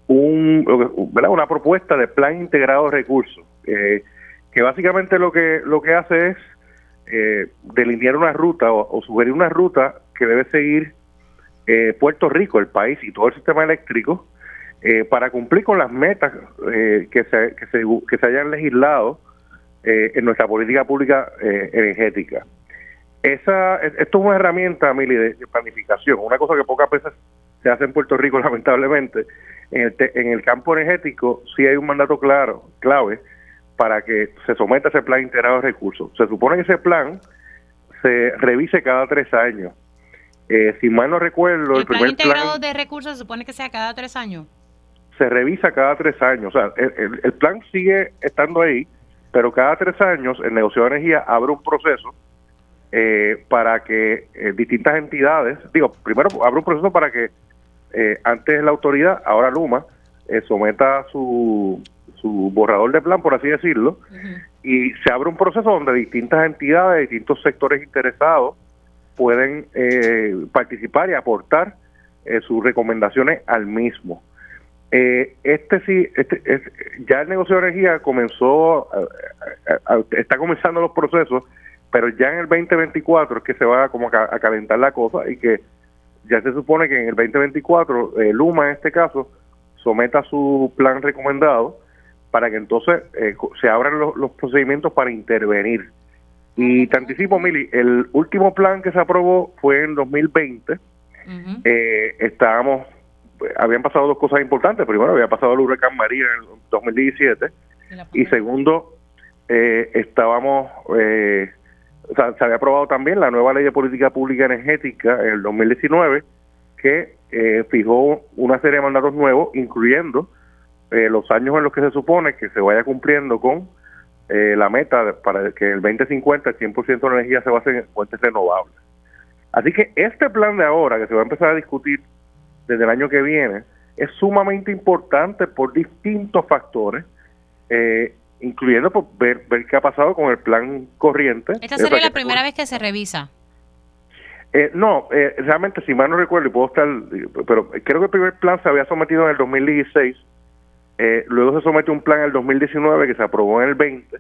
un, una propuesta de plan integrado de recursos, eh, que básicamente lo que, lo que hace es delinear una ruta o sugerir una ruta que debe seguir eh, Puerto Rico, el país y todo el sistema eléctrico eh, para cumplir con las metas eh, que, se, que, se, que se hayan legislado eh, en nuestra política pública eh, energética. Esa, esto es una herramienta, Mili, de, planificación, una cosa que pocas veces se hace en Puerto Rico, [LAUGHS] lamentablemente. En el, te- en el campo energético sí hay un mandato claro, clave, para que se someta ese plan integrado de recursos. Se supone que ese plan se revise cada tres años. Eh, si mal no recuerdo, el, el plan primer integrado plan de recursos se supone que sea cada tres años. se revisa cada tres años. O sea, el, el- el plan sigue estando ahí, pero cada tres años el negociado de energía abre un proceso eh, para que eh, distintas entidades, digo, primero abre un proceso para que eh, antes la autoridad, ahora Luma, eh, someta su, su borrador de plan, por así decirlo, y se abre un proceso donde distintas entidades, distintos sectores interesados pueden eh, participar y aportar eh, sus recomendaciones al mismo. Eh, este sí, este, es, ya el negocio de energía comenzó, a- a- a- está comenzando los procesos, pero ya en el 2024 es que se va como a, ca- a calentar la cosa y que ya se supone que en el 2024 eh, Luma en este caso someta su plan recomendado para que entonces eh, se abran los, los procedimientos para intervenir. Y te anticipo, Mili, el último plan que se aprobó fue en 2020. Ujú. Eh, estábamos, habían pasado dos cosas importantes. Primero, había pasado el huracán María en el 2017. De la Y segundo, eh, estábamos, eh, o sea, se había aprobado también la nueva ley de política pública energética en el 2019, que eh, fijó una serie de mandatos nuevos, incluyendo eh, los años en los que se supone que se vaya cumpliendo con eh, la meta de- para que el 2050 el 100% de la energía se base en fuentes renovables. Así que este plan de ahora, que se va a empezar a discutir desde el año que viene, es sumamente importante por distintos factores, eh, incluyendo por ver, ver qué ha pasado con el plan corriente. Esta sea, sería la primera vez que se revisa. Eh, no, eh, realmente, si mal no recuerdo, y puedo estar, pero creo que el primer plan se había sometido en el 2016, eh, luego se sometió un plan en el 2019 que se aprobó en el 20,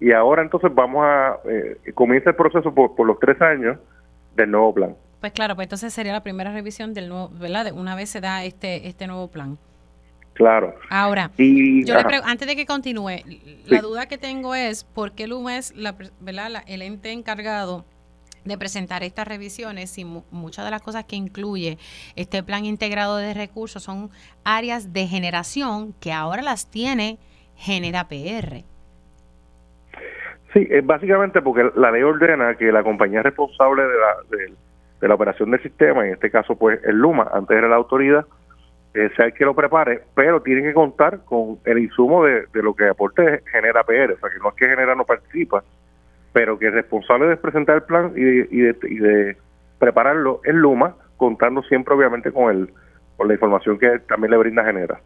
y ahora entonces vamos a, eh, comienza el proceso por, por los tres años del nuevo plan. Pues claro, pues entonces sería la primera revisión del nuevo, ¿verdad? De una vez se da este, este nuevo plan. Claro. Ahora, Y, yo le antes de que continúe, la duda que tengo es por qué Luma es la, ¿verdad? la- el ente encargado de presentar estas revisiones y mu- muchas de las cosas que incluye este plan integrado de recursos son áreas de generación que ahora las tiene Genera PR. Sí, es básicamente porque la ley ordena que la compañía responsable de la, de, de la operación del sistema, en este caso pues el Luma, antes era la autoridad, eh, sea el que lo prepare, pero tiene que contar con el insumo de, de lo que aporte genera PR, o sea que no es que genera no participa, pero que el responsable de presentar el plan y de, y de, prepararlo es Luma, contando siempre obviamente con el con la información que también le brinda genera.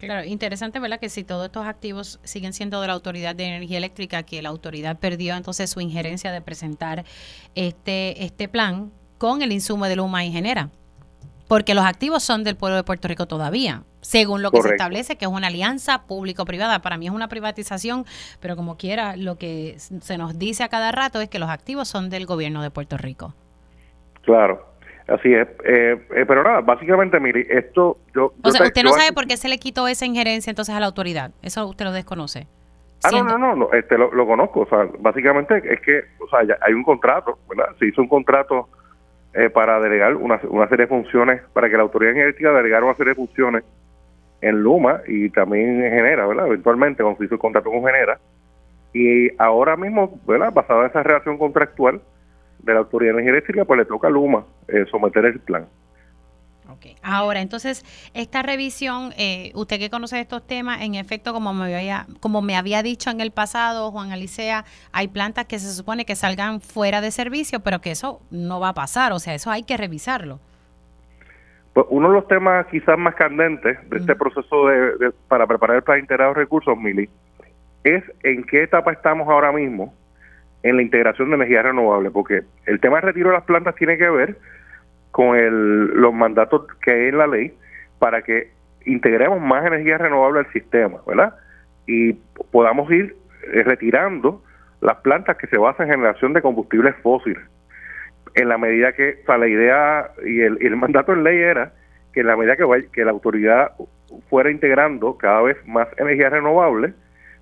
Claro, interesante, ¿verdad? Que si todos estos activos siguen siendo de la Autoridad de Energía Eléctrica, que la autoridad perdió entonces su injerencia de presentar este, este plan con el insumo de Luma y Genera. Porque los activos son del pueblo de Puerto Rico todavía, según lo que se establece, que es una alianza público-privada. Para mí es una privatización, pero como quiera, lo que se nos dice a cada rato es que los activos son del gobierno de Puerto Rico. Claro, así es. Eh, eh, pero nada, básicamente, mire, esto yo... O yo sea, te- usted no sabe por qué se le quitó esa injerencia entonces a la autoridad. Eso usted lo desconoce. Ah, no, Siendo- no, no, no, este, lo, lo conozco. O sea, básicamente es que, o sea, ya hay un contrato, ¿verdad? Se hizo un contrato eh, para delegar una, una serie de funciones, para que la autoridad energética delegara una serie de funciones en Luma y también en Genera, ¿verdad? Eventualmente, hizo el contrato con Genera. Y ahora mismo, ¿verdad? Basada en esa relación contractual de la autoridad energética, pues le toca a Luma eh, someter el plan. Ok. Ahora, entonces, esta revisión, eh, usted que conoce estos temas, en efecto, como me había, como me había dicho en el pasado, Juan Alicea, hay plantas que se supone que salgan fuera de servicio, pero que eso no va a pasar, o sea, eso hay que revisarlo. Pues uno de los temas quizás más candentes de este proceso de, de- para preparar el plan integrado de recursos, Mili, es en qué etapa estamos ahora mismo en la integración de energía renovable, porque el tema de retiro de las plantas tiene que ver con el, los mandatos que hay en la ley para que integremos más energía renovable al sistema, ¿verdad? Y podamos ir eh, retirando las plantas que se basan en generación de combustibles fósiles en la medida que, o sea, la idea y el, y el mandato en ley era que en la medida que, vaya- que la autoridad fuera integrando cada vez más energía renovable,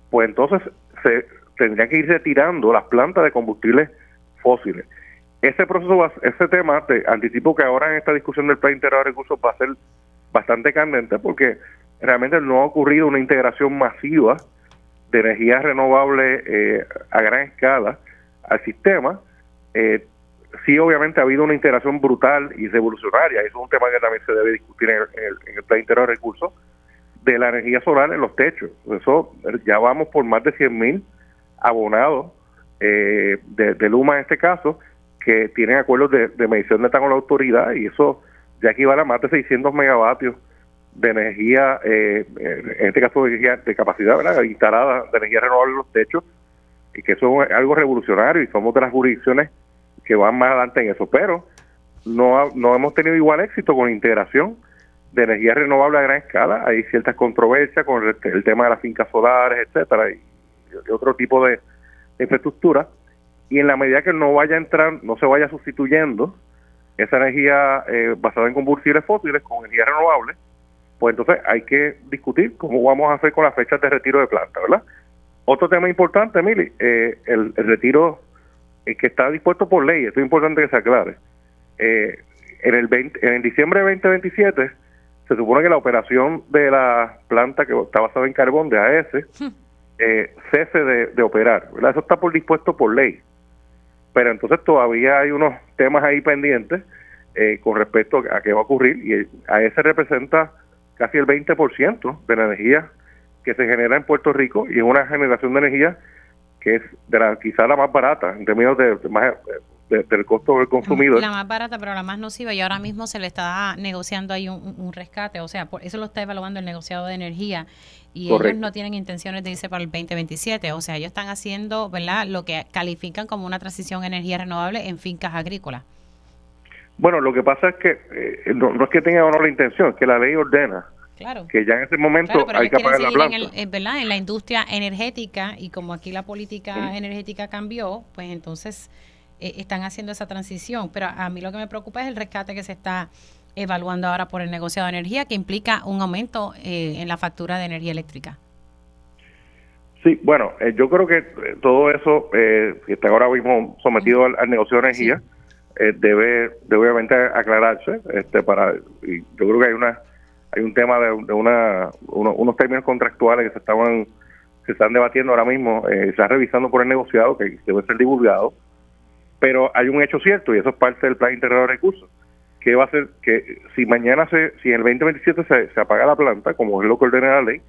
pues entonces se tendrían que ir retirando las plantas de combustibles fósiles. Ese proceso, ese tema, te anticipo que ahora en esta discusión del plan integrado de recursos va a ser bastante candente porque realmente no ha ocurrido una integración masiva de energía renovable eh, a gran escala al sistema. Eh, sí, obviamente ha habido una integración brutal y revolucionaria, eso es un tema que también se debe discutir en el, plan interior de recursos, de la energía solar en los techos. Eso ya vamos por más de 100 mil abonados eh, de, de Luma en este caso, que tienen acuerdos de, de medición neta con la autoridad y eso ya equivale a más de 600 megavatios de energía, eh, en este caso de, energía- de capacidad ¿verdad? instalada de energía renovable en los techos, y que eso es algo revolucionario y somos de las jurisdicciones que van más adelante en eso, pero no, no hemos tenido igual éxito con la integración de energía renovable a gran escala. Hay ciertas controversias con el, el tema de las fincas solares, etcétera, y, otro tipo de, infraestructura. Y en la medida que no vaya a entrar, no se vaya sustituyendo esa energía eh, basada en combustibles fósiles con energía renovable, pues entonces hay que discutir cómo vamos a hacer con las fechas de retiro de planta, ¿verdad? Otro tema importante, Mili, eh, el, retiro que está dispuesto por ley, esto es importante que se aclare. Eh, en el 20 en diciembre de 2027 se supone que la operación de la planta que está basada en carbón de AES eh, cese de, de operar, ¿verdad? Eso está por dispuesto por ley. Pero entonces todavía hay unos temas ahí pendientes eh, con respecto a qué va a ocurrir y AES representa casi el 20% de la energía que se genera en Puerto Rico y es una generación de energía que es de la quizá la más barata en términos de, de más, de- del costo del consumidor. La más barata, pero la más nociva, y ahora mismo se le está negociando ahí un, un rescate, o sea, por eso lo está evaluando el negociado de energía, y Correcto. ellos no tienen intenciones de irse para el 2027, o sea, ellos están haciendo, ¿verdad?, lo que califican como una transición a energía renovable en fincas agrícolas. Bueno, lo que pasa es que eh, no, no es que tenga o no la intención, es que la ley ordena Claro. que ya en ese momento Claro, hay que apagar la planta. en, el- eh, ¿verdad? en la industria energética y como aquí la política Mm. energética cambió, pues entonces eh, están haciendo esa transición. Pero a mí lo que me preocupa es el rescate que se está evaluando ahora por el negociado de energía, que implica un aumento eh, en la factura de energía eléctrica. Sí, bueno, eh, yo creo que todo eso eh, que está ahora mismo sometido al, al negocio de energía eh, debe, debe obviamente aclararse, este, para y yo creo que hay una hay un tema de, de una uno- unos términos contractuales que se estaban se están debatiendo ahora mismo, eh, se están revisando por el negociado que debe ser divulgado, pero hay un hecho cierto y eso es parte del plan integral de recursos. Que va a ser que si mañana se si en el 2027 se, se apaga la planta como es lo que ordena la ley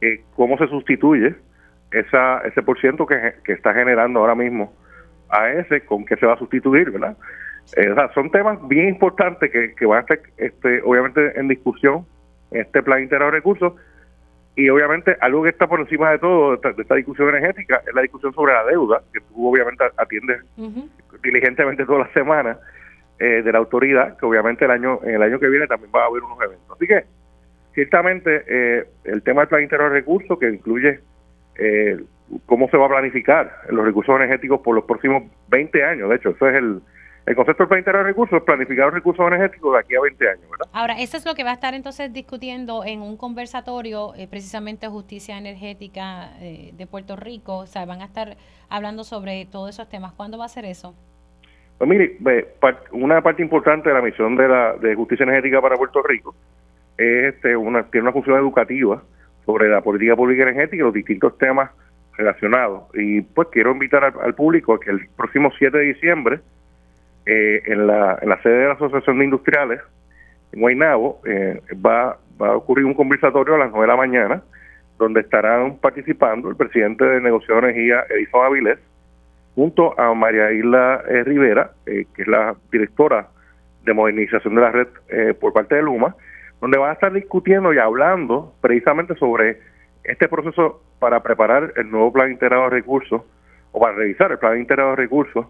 eh, cómo se sustituye esa, ese por ciento que, que está generando ahora mismo a ese, con qué se va a sustituir, ¿verdad? Eh, o sea, son temas bien importantes que, que van a estar, este, obviamente, en discusión en este plan integral de recursos y obviamente algo que está por encima de todo de esta, de esta discusión energética es la discusión sobre la deuda, que tú obviamente atiendes diligentemente todas las semanas eh, de la autoridad, que obviamente el año en el año que viene también va a haber unos eventos. Así que ciertamente eh, el tema del plan integral de recursos que incluye eh, cómo se va a planificar los recursos energéticos por los próximos 20 años. De hecho, eso es el, el concepto del plan de recursos, es planificar los recursos energéticos de aquí a 20 años, ¿verdad? Ahora, eso es lo que va a estar entonces discutiendo en un conversatorio, eh, precisamente justicia energética eh, de Puerto Rico. O sea, van a estar hablando sobre todos esos temas. ¿Cuándo va a ser eso? Pues mire, una parte importante de la misión de la de justicia energética para Puerto Rico es este, una, tiene una función educativa sobre la política pública energética y los distintos temas relacionados. Y pues quiero invitar al, al público a que el próximo 7 de diciembre, eh, en, la, sede de la Asociación de Industriales, en Guaynabo, eh, va, va a ocurrir un conversatorio a las 9 de la mañana, donde estarán participando el presidente de Negocio de Energía, Edison Avilés, junto a María Isla eh, Rivera, eh, que es la directora de modernización de la red eh, por parte de Luma, donde van a estar discutiendo y hablando precisamente sobre este proceso para preparar el nuevo plan integrado de recursos o para revisar el plan integrado de recursos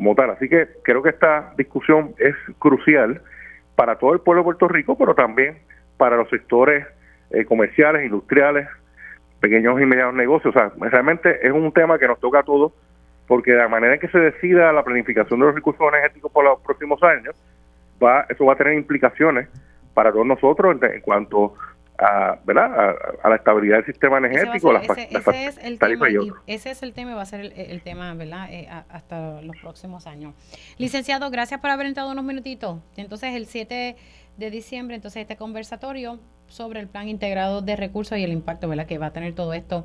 como tal. Así que creo que esta discusión es crucial para todo el pueblo de Puerto Rico, pero también para los sectores eh, comerciales, industriales, pequeños y medianos negocios. O sea, realmente es un tema que nos toca a todos porque de la manera en que se decida la planificación de los recursos energéticos por los próximos años, va, eso va a tener implicaciones para todos nosotros en, en cuanto a, ¿verdad? A, a la estabilidad del sistema energético, las ese- las ese es el tema y ese es el tema y va a ser el, el tema, ¿verdad? Eh, a- hasta los próximos años. Licenciado, gracias por haber entrado unos minutitos. Entonces, el 7 de diciembre, entonces este conversatorio sobre el plan integrado de recursos y el impacto, ¿verdad? Que va a tener todo esto,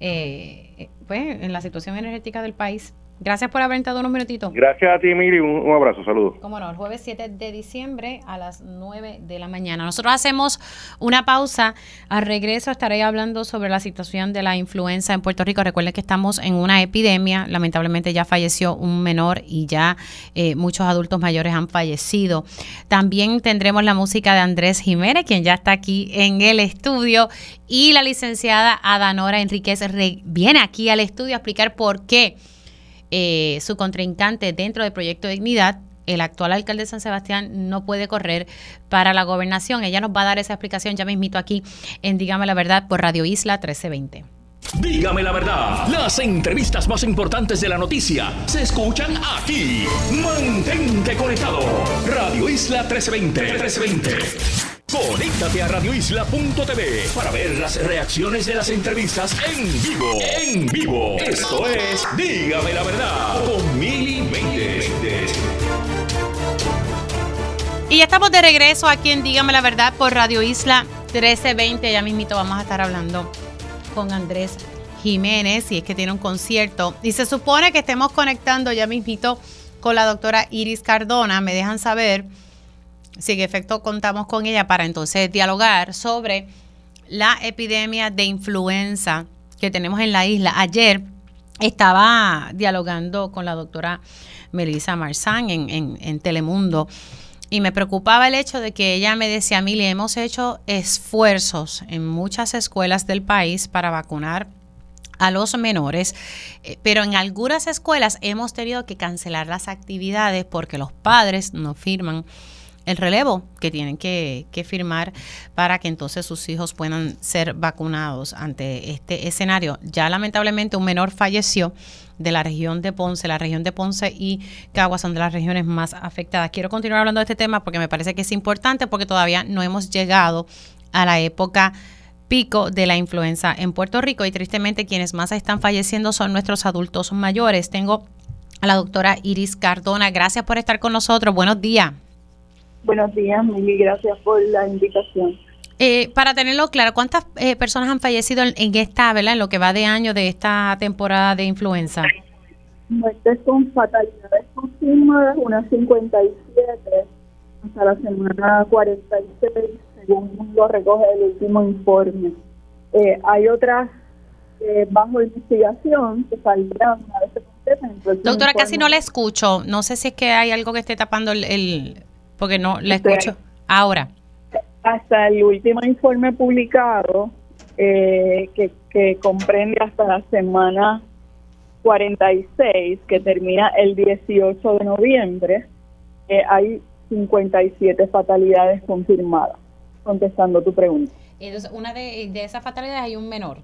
eh, eh, pues, en la situación energética del país. Gracias por haber entrado unos minutitos. Gracias a ti, Miri, un, un abrazo, saludos. Cómo no, el jueves 7 de diciembre a las 9 de la mañana. Nosotros hacemos una pausa. Al regreso estaré hablando sobre la situación de la influenza en Puerto Rico. Recuerden que estamos en una epidemia. Lamentablemente ya falleció un menor y ya eh, muchos adultos mayores han fallecido. También tendremos la música de Andrés Jiménez, quien ya está aquí en el estudio. Y la licenciada Adanora Enríquez viene aquí al estudio a explicar por qué eh, su contrincante dentro del proyecto Dignidad, el actual alcalde de San Sebastián, no puede correr para la gobernación. Ella nos va a dar esa explicación ya mismito aquí en Dígame la Verdad por Radio Isla 1320. Dígame la verdad, las entrevistas más importantes de la noticia se escuchan aquí. Mantente conectado. Radio Isla 1320. 1320. Conéctate a radioisla.tv para ver las reacciones de las entrevistas en vivo. En vivo. Esto es Dígame la verdad con Mili. Y ya estamos de regreso aquí en Dígame la Verdad por Radio Isla 1320. Ya mismito vamos a estar hablando con Andrés Jiménez y es que tiene un concierto. Y se supone que estemos conectando ya mismito con la doctora Iris Cardona. Me dejan saber si en efecto contamos con ella para entonces dialogar sobre la epidemia de influenza que tenemos en la isla. Ayer estaba dialogando con la doctora Melissa Marzán en, en- en Telemundo y me preocupaba el hecho de que ella me decía, Mili, hemos hecho esfuerzos en muchas escuelas del país para vacunar a los menores, eh, pero en algunas escuelas hemos tenido que cancelar las actividades porque los padres no firman el relevo que tienen que, firmar para que entonces sus hijos puedan ser vacunados ante este escenario. Ya lamentablemente un menor falleció de la región de Ponce, la región de Ponce y Caguas son de las regiones más afectadas. Quiero continuar hablando de este tema porque me parece que es importante porque todavía no hemos llegado a la época pico de la influenza en Puerto Rico y tristemente quienes más están falleciendo son nuestros adultos mayores. Tengo a la doctora Iris Cardona. Gracias por estar con nosotros. Buenos días. Buenos días, Mili. Gracias por la invitación. Eh, para tenerlo claro, ¿cuántas eh, personas han fallecido en, en, esta, ¿verdad? En lo que va de año de esta temporada de influenza. Muertes con fatalidades confirmadas, unas 57 hasta la semana 46, según lo recoge el último informe. Eh, hay otras eh, bajo investigación que saldrán una vez se Doctora, informe. casi no la escucho. No sé si es que hay algo que esté tapando el, el porque no la escucho ahora. Hasta el último informe publicado, eh, que, que comprende hasta la semana 46, que termina el 18 de noviembre, eh, hay 57 fatalidades confirmadas, contestando tu pregunta. Entonces, una de, de esas fatalidades hay un menor.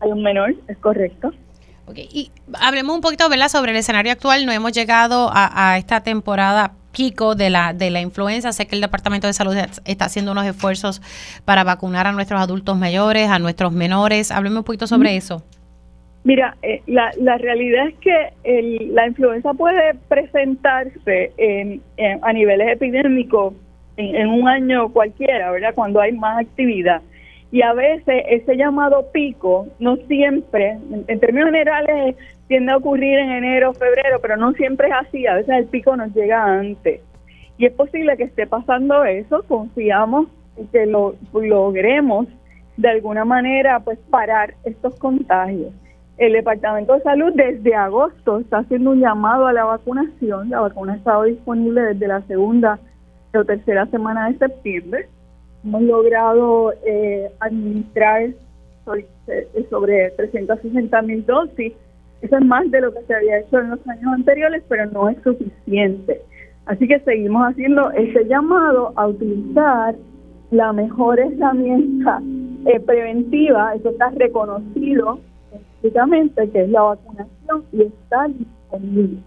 Hay un menor, es correcto. Okay. Y hablemos un poquito, ¿verdad?, sobre el escenario actual. No hemos llegado a, a esta temporada pico de la, de la influenza. Sé que el Departamento de Salud está haciendo unos esfuerzos para vacunar a nuestros adultos mayores, a nuestros menores. Hábleme un poquito sobre eso. Mira, eh, la, la realidad es que el, la influenza puede presentarse en, a niveles epidémicos en, en un año cualquiera, ¿verdad? Cuando hay más actividad y a veces ese llamado pico no siempre, en, términos generales, tiende a ocurrir en enero, febrero, pero no siempre es así, a veces el pico nos llega antes. Y es posible que esté pasando eso, confiamos en que lo logremos de alguna manera pues parar estos contagios. El Departamento de Salud desde agosto está haciendo un llamado a la vacunación, la vacuna ha estado disponible desde la segunda o tercera semana de septiembre hemos logrado eh, administrar sobre, sobre 360 mil dosis. Eso es más de lo que se había hecho en los años anteriores, pero no es suficiente. Así que seguimos haciendo ese llamado a utilizar la mejor herramienta eh, preventiva, eso está reconocido científicamente, que es la vacunación y está disponible.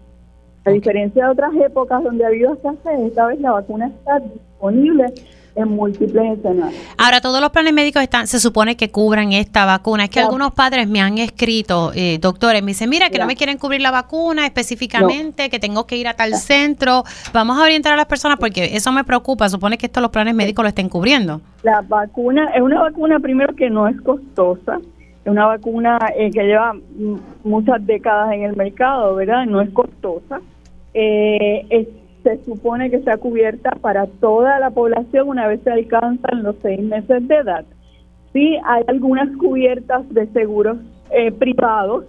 A diferencia de otras épocas donde ha habido escasez, esta vez la vacuna está disponible en múltiples escenarios. Ahora, todos los planes médicos están, se supone que cubran esta vacuna. Es que algunos padres me han escrito, eh, doctores, me dicen, mira, que no me quieren cubrir la vacuna específicamente, no. que tengo que ir a tal centro. Vamos a orientar a las personas porque eso me preocupa. Supone que esto los planes médicos lo estén cubriendo. La vacuna es una vacuna, primero, que no es costosa. Es una vacuna eh, que lleva muchas décadas en el mercado, ¿verdad? No es costosa. Eh, es se supone que sea cubierta para toda la población una vez se alcanzan los seis meses de edad. Sí hay algunas cubiertas de seguros eh, privados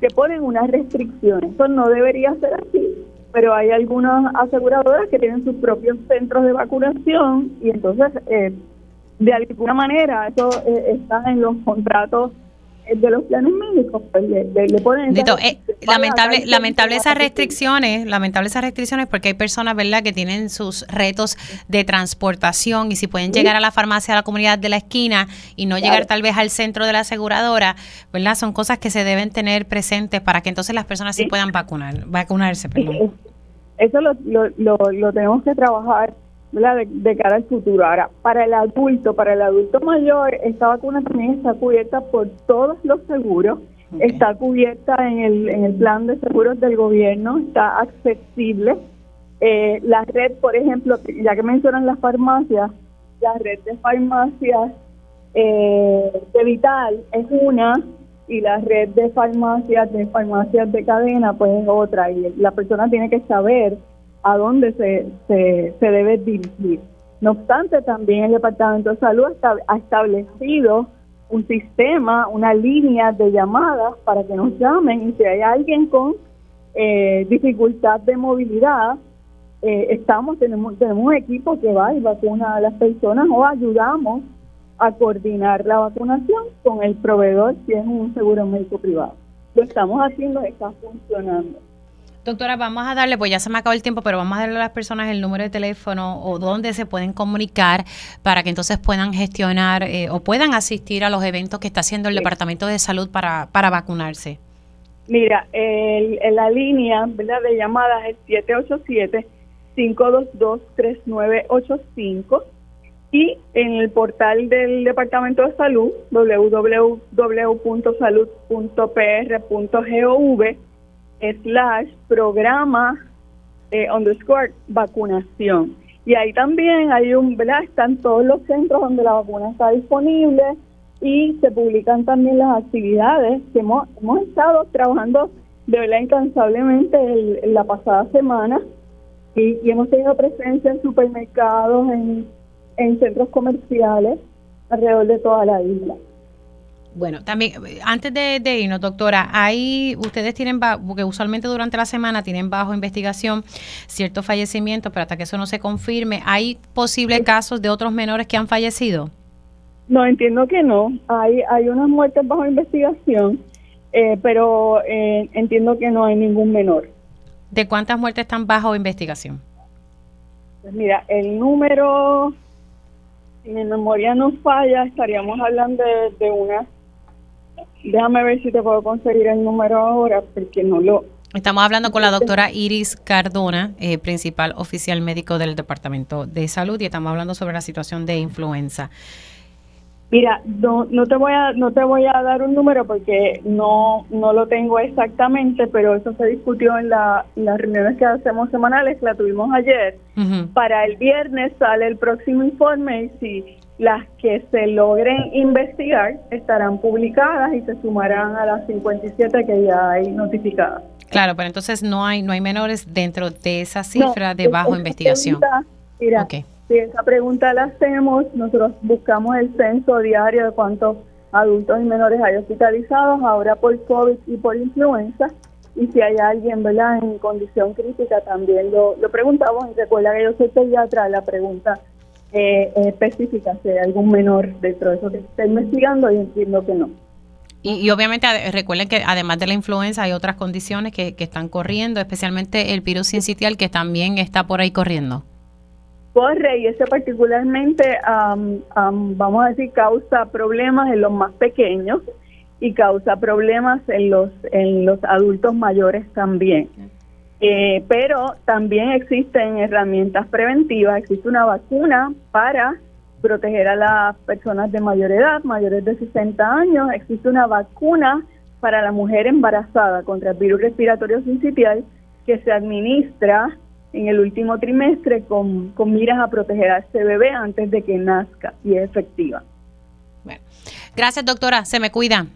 que ponen unas restricciones. Eso no debería ser así, pero hay algunas aseguradoras que tienen sus propios centros de vacunación y entonces eh, de alguna manera eso eh, está en los contratos de los planes médicos pues le, le, le ponen Dito, eh, lamentable lamentable esas restricciones lamentable esas restricciones porque hay personas verdad que tienen sus retos de transportación y si pueden llegar a la farmacia a la comunidad de la esquina y no claro. llegar tal vez al centro de la aseguradora verdad son cosas que se deben tener presentes para que entonces las personas sí, sí. puedan vacunar vacunarse perdón. eso lo, lo, lo, lo tenemos que trabajar de, de, cara al futuro. Ahora, para el adulto, para el adulto mayor, esta vacuna también está cubierta por todos los seguros, okay. está cubierta en el, en el plan de seguros del gobierno, está accesible. Eh, la red, por ejemplo, ya que mencionan las farmacias, la red de farmacias eh, de Vital es una y la red de farmacias de farmacias de cadena pues es otra y la persona tiene que saber a dónde se, se, debe dirigir. No obstante, también el Departamento de Salud ha establecido un sistema, una línea de llamadas para que nos llamen y si hay alguien con eh, dificultad de movilidad, eh, estamos tenemos tenemos un equipo que va y vacuna a las personas o ayudamos a coordinar la vacunación con el proveedor si es un seguro médico privado. Lo estamos haciendo, está funcionando. Doctora, vamos a darle, pues ya se me acabó el tiempo, pero vamos a darle a las personas el número de teléfono o dónde se pueden comunicar para que entonces puedan gestionar eh, o puedan asistir a los eventos que está haciendo el Sí. Departamento de Salud para, para vacunarse. Mira, el, en la línea ¿verdad? de llamadas es 787-522-3985 y en el portal del Departamento de Salud, www.salud.pr.gov, slash programa eh, underscore vacunación. Y ahí también hay un, ¿verdad? Están todos los centros donde la vacuna está disponible y se publican también las actividades que hemos, hemos estado trabajando de verdad incansablemente la pasada semana y, y hemos tenido presencia en supermercados, en, en centros comerciales alrededor de toda la isla. Bueno, también, antes de, de irnos, doctora, hay, ustedes tienen, porque usualmente durante la semana tienen bajo investigación ciertos fallecimientos, pero hasta que eso no se confirme, ¿hay posibles casos de otros menores que han fallecido? No, entiendo que no. Hay, hay unas muertes bajo investigación, eh, pero eh, entiendo que no hay ningún menor. ¿De cuántas muertes están bajo investigación? Pues mira, el número, si mi memoria no falla, estaríamos hablando de, de una. Déjame ver si te puedo conseguir el número ahora, porque no lo. Estamos hablando con la doctora Iris Cardona, eh, principal oficial médico del Departamento de Salud, y estamos hablando sobre la situación de influenza. Mira, no, no te voy a no te voy a dar un número porque no no lo tengo exactamente, pero eso se discutió en la, en las reuniones que hacemos semanales, la tuvimos ayer. Para el viernes sale el próximo informe y si las que se logren investigar estarán publicadas y se sumarán a las 57 que ya hay notificadas. Claro, pero entonces no hay no hay menores dentro de esa cifra No, de bajo esa investigación. pregunta, mira, si esa pregunta la hacemos, nosotros buscamos el censo diario de cuántos adultos y menores hay hospitalizados, ahora por COVID y por influenza, y si hay alguien ¿verdad? en condición crítica también lo, lo preguntamos, y recuerda que yo soy pediatra, la pregunta eh, es específica, si hay algún menor dentro de eso que se está investigando, y entiendo que no. Y, y obviamente recuerden que además de la influenza hay otras condiciones que, que están corriendo, especialmente el virus sincitial que también está por ahí corriendo. corre y ese particularmente, am, vamos a decir, causa problemas en los más pequeños y causa problemas en los, en los adultos mayores también. Eh, pero también existen herramientas preventivas, existe una vacuna para proteger a las personas de mayor edad, mayores de 60 años, existe una vacuna para la mujer embarazada contra el virus respiratorio sincitial que se administra en el último trimestre con, con miras a proteger a este bebé antes de que nazca y es efectiva. Gracias, doctora. Se me cuida.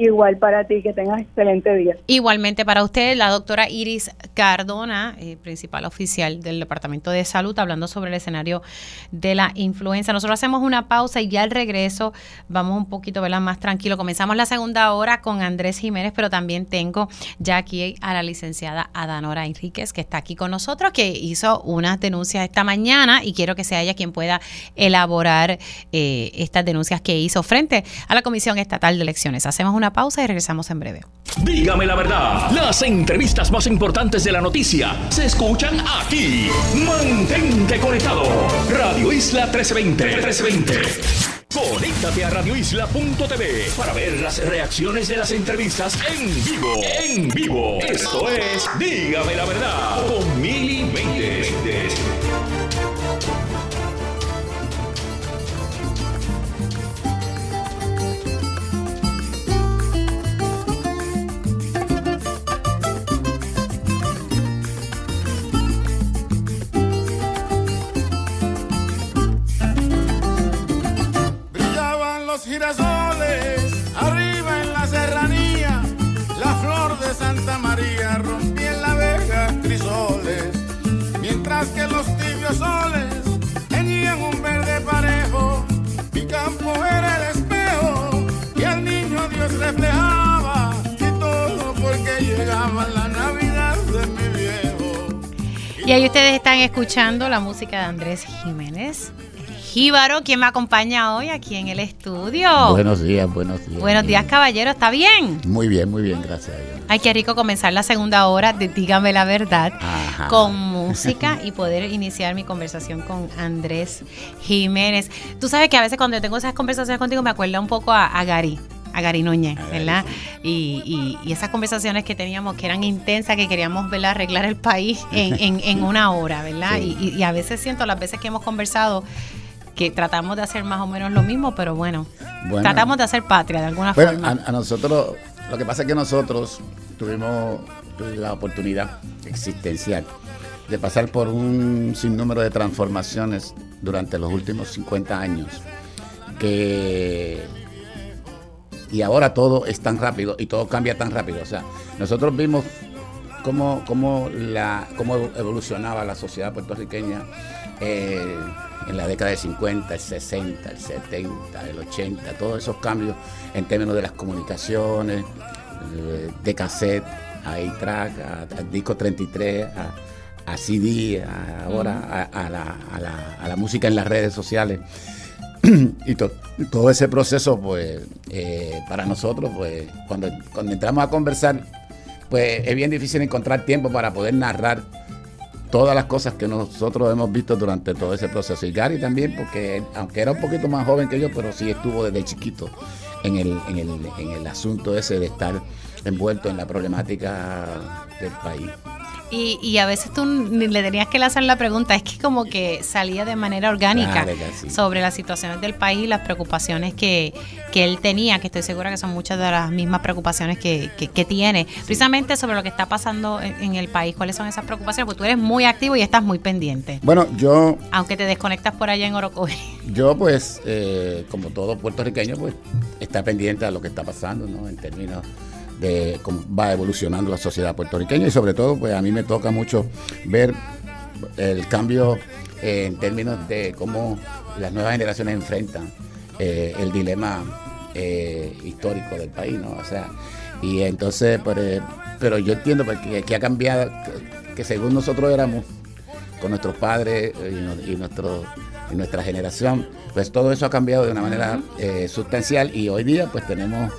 Igual para ti, que tengas excelente día. Igualmente para usted, la doctora Iris Cardona, eh, principal oficial del Departamento de Salud, hablando sobre el escenario de la influenza. Nosotros hacemos una pausa y ya al regreso vamos un poquito ¿verdad? más tranquilo. Comenzamos la segunda hora con Andrés Jiménez, pero también tengo ya aquí a la licenciada Adanora Enríquez, que está aquí con nosotros, que hizo unas denuncias esta mañana y quiero que sea ella quien pueda elaborar eh, estas denuncias que hizo frente a la Comisión Estatal de Elecciones. Hacemos una pausa y regresamos en breve. Dígame la verdad, las entrevistas más importantes de la noticia se escuchan aquí. Mantente conectado. Radio Isla 1320. 1320. Conéctate a radioisla.tv para ver las reacciones de las entrevistas en vivo. En vivo. Esto es Dígame la verdad con Mili Y ahí ustedes están escuchando la música de Andrés Jiménez, Jíbaro, quien me acompaña hoy aquí en el estudio. Buenos días, buenos días. Buenos días, caballero, ¿está bien? Muy bien, muy bien, gracias a Dios. Ay, qué rico comenzar la segunda hora de Dígame la verdad Ajá. con música y poder iniciar mi conversación con Andrés Jiménez. Tú sabes que a veces cuando yo tengo esas conversaciones contigo me acuerda un poco a, a Gary. A Gary Núñez, ¿verdad? Y, y- y esas conversaciones que teníamos que eran intensas, que queríamos ¿verdad? arreglar el país en, en- en [LAUGHS] una hora, ¿verdad? Sí. Y, y- y a veces siento, las veces que hemos conversado, que tratamos de hacer más o menos lo mismo, pero bueno, Bueno, tratamos de hacer patria de alguna Bueno, forma. a, a nosotros, lo que pasa es que nosotros tuvimos la oportunidad existencial de pasar por un sinnúmero de transformaciones durante los últimos 50 años que y ahora todo es tan rápido y todo cambia tan rápido. O sea, nosotros vimos cómo, cómo, la, cómo evolucionaba la sociedad puertorriqueña eh, en la década del 50, el 60, el 70, el 80, todos esos cambios en términos de las comunicaciones, eh, de cassette a track a, a disco 33, a, a CD, a- ahora la, a la- a la música en las redes sociales. [CLEARS THROAT] y to- todo ese proceso, pues, eh, para nosotros, pues, cuando, cuando entramos a conversar, pues es bien difícil encontrar tiempo para poder narrar todas las cosas que nosotros hemos visto durante todo ese proceso. Y Gary también, porque aunque era un poquito más joven que yo, pero sí estuvo desde chiquito en el, en el, en el asunto ese de estar envuelto en la problemática del país. Y, y a veces tú ni le tenías que lanzar la pregunta, es que como que salía de manera orgánica Claro que sí. sobre las situaciones del país, las preocupaciones que, que él tenía, que estoy segura que son muchas de las mismas preocupaciones que, que- que tiene, precisamente sobre lo que está pasando en, en el país. ¿Cuáles son esas preocupaciones? Porque tú eres muy activo y estás muy pendiente, Bueno, yo aunque te desconectas por allá en Orocovi. [LAUGHS] Yo pues, eh, como todo puertorriqueño, pues está pendiente a lo que está pasando, ¿no? En términos de cómo va evolucionando la sociedad puertorriqueña y sobre todo, pues a mí me toca mucho ver el cambio eh, en términos de cómo las nuevas generaciones enfrentan eh, el dilema eh, histórico del país, ¿no? O sea, y entonces, eh, pero yo entiendo pues, que, ha cambiado, que, según nosotros éramos con nuestros padres y, nuestro, y nuestra generación, pues todo eso ha cambiado de una manera sustancial y hoy día pues tenemos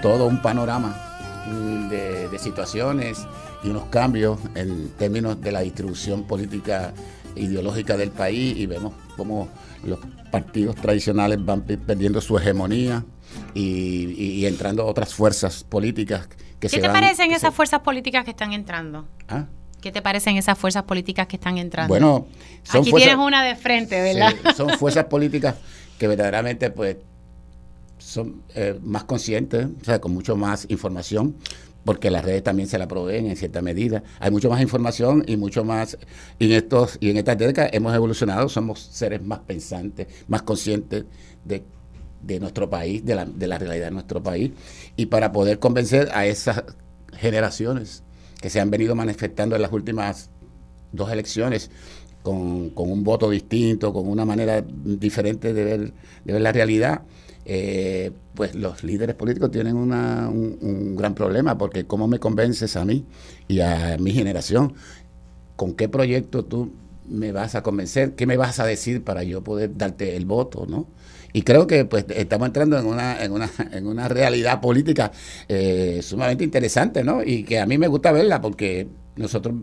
todo un panorama de, de situaciones y unos cambios en términos de la distribución política ideológica del país y vemos cómo los partidos tradicionales van pe- perdiendo su hegemonía y, y- y entrando otras fuerzas políticas que ¿Qué se te van- parecen esas se- fuerzas políticas que están entrando? ¿Ah? ¿Qué te parecen esas fuerzas políticas que están entrando? Bueno, son Aquí fuerzas- tienes una de frente, ¿verdad? Sí, son fuerzas políticas que verdaderamente pues son eh, más conscientes, o sea, con mucho más información, porque las redes también se la proveen en cierta medida. Hay mucho más información y mucho más y en estos y en estas décadas hemos evolucionado, somos seres más pensantes, más conscientes de, de nuestro país, de la, de la realidad de nuestro país, y para poder convencer a esas generaciones que se han venido manifestando en las últimas dos elecciones con, con un voto distinto, con una manera diferente de ver, de ver la realidad, eh, pues los líderes políticos tienen una- un, gran problema, porque ¿cómo me convences a mí y a mi generación? ¿Con qué proyecto tú me vas a convencer? ¿Qué me vas a decir para yo poder darte el voto? ¿no? Y creo que pues estamos entrando en una, en una, en una realidad política eh, sumamente interesante, ¿no? Y que a mí me gusta verla porque nosotros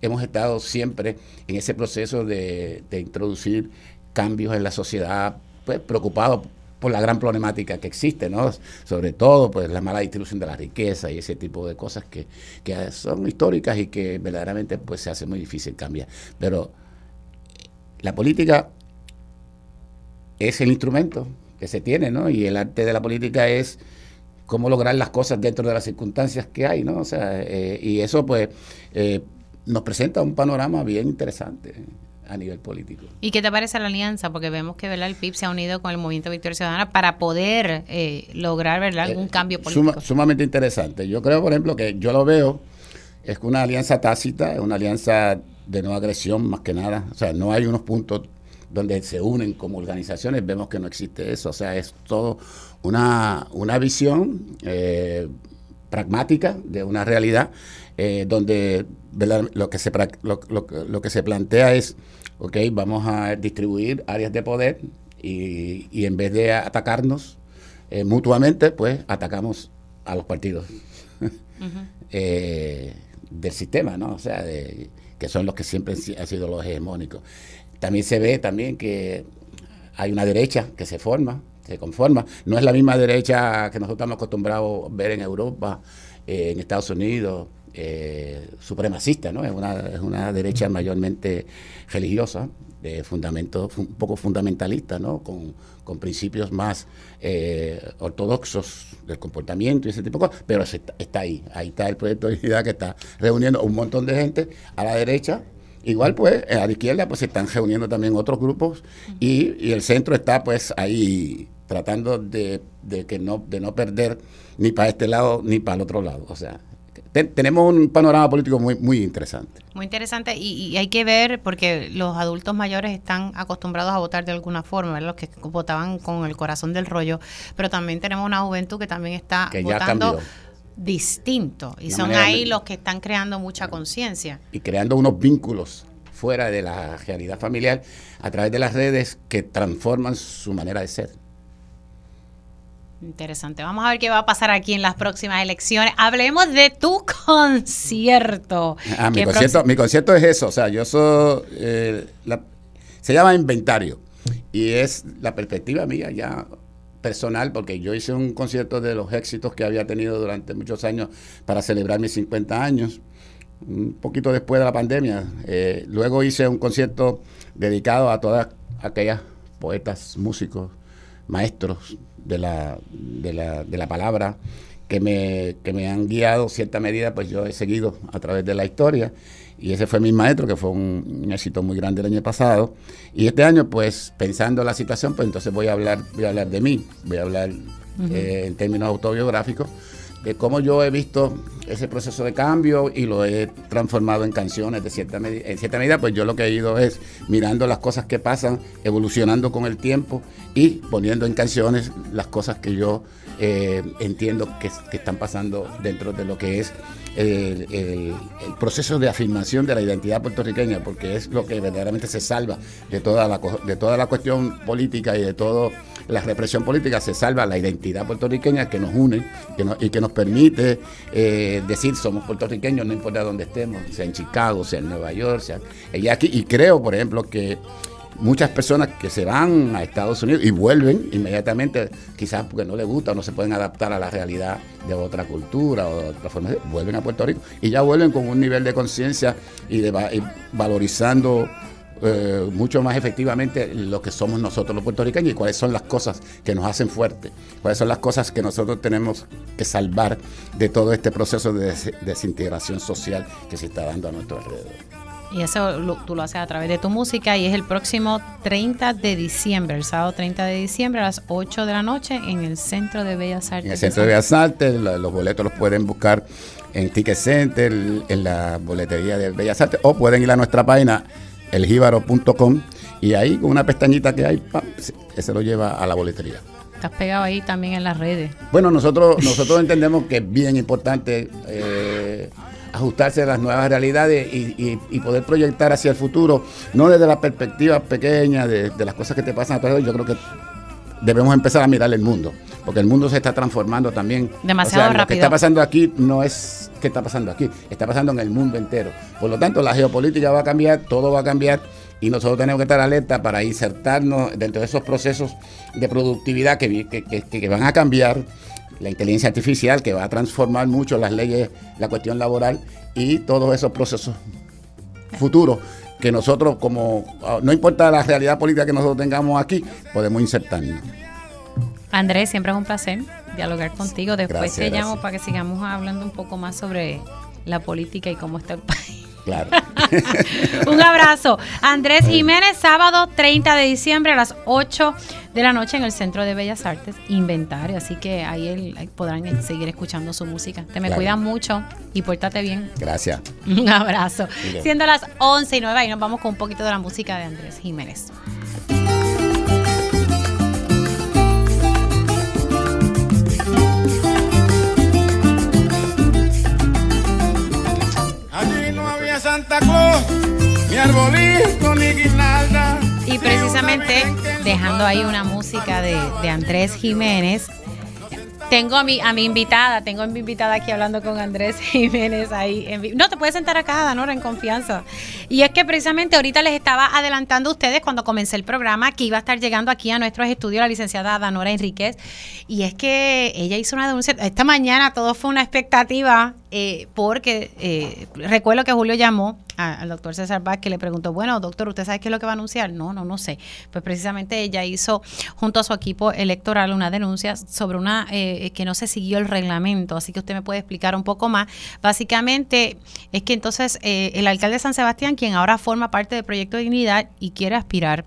hemos estado siempre en ese proceso de, de introducir cambios en la sociedad, pues preocupados por la gran problemática que existe, ¿no? Sobre todo, pues la mala distribución de la riqueza y ese tipo de cosas que, que son históricas y que verdaderamente pues se hace muy difícil cambiar. Pero la política es el instrumento que se tiene, ¿no? Y el arte de la política es cómo lograr las cosas dentro de las circunstancias que hay, ¿no? O sea, eh, y eso pues eh, nos presenta un panorama bien interesante a nivel político. ¿Y qué te parece la alianza? Porque vemos que ¿verdad? el PIB se ha unido con el Movimiento Victoria Ciudadana para poder eh, lograr ¿verdad? algún Eh, cambio político. suma- sumamente interesante. Yo creo, por ejemplo, que yo lo veo, es una alianza tácita, es una alianza de no agresión más que nada. O sea, no hay unos puntos donde se unen como organizaciones, vemos que no existe eso. O sea, es todo una, una visión eh, pragmática de una realidad eh, donde ¿verdad? lo que se lo, lo- lo que se plantea es ok vamos a distribuir áreas de poder y, y en vez de atacarnos eh, mutuamente pues atacamos a los partidos [LAUGHS] eh, del sistema, ¿no? O sea, de- que son los que siempre han si- han sido los hegemónicos. También se ve también que hay una derecha que se forma, se conforma. No es la misma derecha que nosotros estamos acostumbrados a ver en Europa, eh, en Estados Unidos, eh, supremacista, ¿no? Es una, es una derecha mayormente religiosa, de fundamento, un poco fundamentalista, ¿no? Con, con principios más eh, ortodoxos del comportamiento y ese tipo de cosas, pero está, está ahí, ahí está el proyecto de unidad que está reuniendo un montón de gente a la derecha Igual pues a la izquierda pues se están reuniendo también otros grupos y, y el centro está pues ahí tratando de, de que no de no perder ni para este lado ni para el otro lado. O sea, te- tenemos un panorama político muy muy interesante. Muy interesante y, y hay que ver porque los adultos mayores están acostumbrados a votar de alguna forma, ¿verdad? los que votaban con el corazón del rollo, pero también tenemos una juventud que también está Que votando cambió. distinto y Una son ahí de- los que están creando mucha conciencia. y creando unos vínculos fuera de la realidad familiar a través de las redes que transforman su manera de ser. Interesante. Vamos a ver qué va a pasar aquí en las próximas elecciones. Hablemos de tu concierto. Ah, mi concierto, mi concierto es eso, o sea, yo soy, eh, la- se llama inventario y es la perspectiva mía ya personal porque yo hice un concierto de los éxitos que había tenido durante muchos años para celebrar mis 50 años, un poquito después de la pandemia. Eh, luego hice un concierto dedicado a todas aquellas poetas, músicos, maestros de la, de la, de la palabra que me, que me han guiado en cierta medida, pues yo he seguido a través de la historia. Y ese fue mi maestro, que fue un, un éxito muy grande el año pasado. Y este año, pues pensando en la situación, pues entonces voy a hablar, voy a hablar de mí, voy a hablar eh, en términos autobiográficos, de cómo yo he visto ese proceso de cambio y lo he transformado en canciones de cierta medida. En cierta medida, pues yo lo que he ido es mirando las cosas que pasan, evolucionando con el tiempo y poniendo en canciones las cosas que yo eh, entiendo que están pasando dentro de lo que es el, proceso de afirmación de la identidad puertorriqueña, porque es lo que verdaderamente se salva de toda la, de toda la cuestión política y de toda la represión política, se salva la identidad puertorriqueña que nos une y que nos permite eh, decir somos puertorriqueños, no importa dónde estemos, sea en Chicago, sea en Nueva York, sea allá aquí. Y creo, por ejemplo, que muchas personas que se van a Estados Unidos y vuelven inmediatamente, quizás porque no les gusta o no se pueden adaptar a la realidad de otra cultura o de otra forma, vuelven a Puerto Rico y ya vuelven con un nivel de conciencia y, valorizando eh, mucho más efectivamente lo que somos nosotros los puertorriqueños y cuáles son las cosas que nos hacen fuertes, cuáles son las cosas que nosotros tenemos que salvar de todo este proceso de des- desintegración social que se está dando a nuestro alrededor. Y eso lo- tú lo haces a través de tu música y es el próximo 30 de diciembre, el sábado 30 de diciembre a las 8 de la noche en el Centro de Bellas Artes. En el Centro de Bellas Artes, los boletos los pueden buscar en Ticket Center, en la boletería de Bellas Artes, o pueden ir a nuestra página, eljibaro.com, y ahí con una pestañita que hay, ¡pam! se, se lo lleva a la boletería. Estás pegado ahí también en las redes. Bueno, nosotros, nosotros entendemos que es bien importante eh, ajustarse a las nuevas realidades y, y- y poder proyectar hacia el futuro, no desde la perspectiva pequeña de, de las cosas que te pasan a tu alrededor. Yo creo que debemos empezar a mirar el mundo, porque el mundo se está transformando también. Demasiado o sea, Lo que rápido. está pasando aquí no es que está pasando aquí, está pasando en el mundo entero. Por lo tanto, la geopolítica va a cambiar, todo va a cambiar. Y nosotros tenemos que estar alerta para insertarnos dentro de esos procesos de productividad que, vi- que- que- que van a cambiar la inteligencia artificial que va a transformar mucho las leyes, la cuestión laboral y todos esos procesos futuros que nosotros como, ah, no importa la realidad política que nosotros tengamos aquí, podemos insertarnos. Andrés, siempre es un placer dialogar contigo. Después Gracias, te llamo gracias. para que sigamos hablando un poco más sobre la política y cómo está el país. Claro. [LAUGHS] Un abrazo. Andrés Jiménez, sábado 30 de diciembre a las 8 de la noche en el Centro de Bellas Artes, Inventario. Así que ahí, ahí podrán seguir escuchando su música. Te me Claro. cuidas mucho y pórtate bien. Gracias. [LAUGHS] Un abrazo. Siendo las 11 y 9, ahí nos vamos con un poquito de la música de Andrés Jiménez. Santa Claus, mi arbolito, mi guirnalda. Y precisamente dejando ahí una música de, de Andrés Jiménez. Tengo a mi, a mi invitada, tengo a mi invitada aquí hablando con Andrés [LAUGHS] Jiménez ahí. En no, te puedes sentar acá, Danora, en confianza. Y es que precisamente ahorita les estaba adelantando a ustedes cuando comencé el programa que iba a estar llegando aquí a nuestros estudios la licenciada Danora Enríquez. Y es que ella hizo una denuncia. Esta mañana todo fue una expectativa eh, porque eh, recuerdo que Julio llamó a- al doctor César Vázquez le preguntó, bueno, doctor, ¿usted sabe qué es lo que va a anunciar? No, no, no sé. Pues precisamente ella hizo junto a su equipo electoral una denuncia sobre una eh, que no se siguió el reglamento, así que usted me puede explicar un poco más. Básicamente es que entonces eh, el alcalde de San Sebastián, quien ahora forma parte del Proyecto Dignidad y quiere aspirar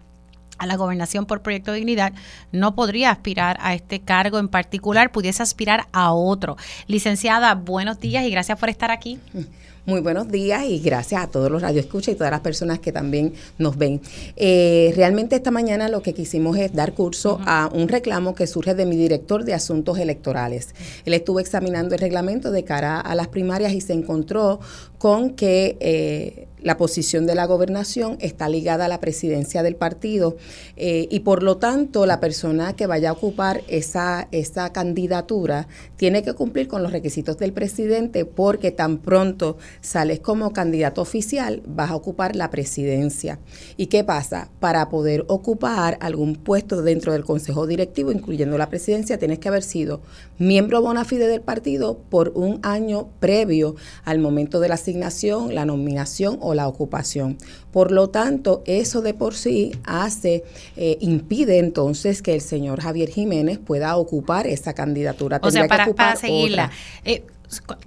a la gobernación por Proyecto Dignidad, no podría aspirar a este cargo en particular, pudiese aspirar a otro. Licenciada, buenos días y gracias por estar aquí. [LAUGHS] Muy buenos días y gracias a todos los radioescuchas y todas las personas que también nos ven. Eh, realmente esta mañana lo que quisimos es dar curso a un reclamo que surge de mi director de asuntos electorales. Él estuvo examinando el reglamento de cara a las primarias y se encontró con que eh, la posición de la gobernación está ligada a la presidencia del partido eh, y por lo tanto la persona que vaya a ocupar esa, esa candidatura tiene que cumplir con los requisitos del presidente porque tan pronto sales como candidato oficial vas a ocupar la presidencia. ¿Y qué pasa? Para poder ocupar algún puesto dentro del consejo directivo, incluyendo la presidencia, tienes que haber sido miembro bona fide del partido por un año previo al momento de la asignación, la nominación o la ocupación. Por lo tanto, eso de por sí hace, eh, impide entonces que el señor Javier Jiménez pueda ocupar esa candidatura. O sea, Tendría que para, ocupar para seguirla. eh,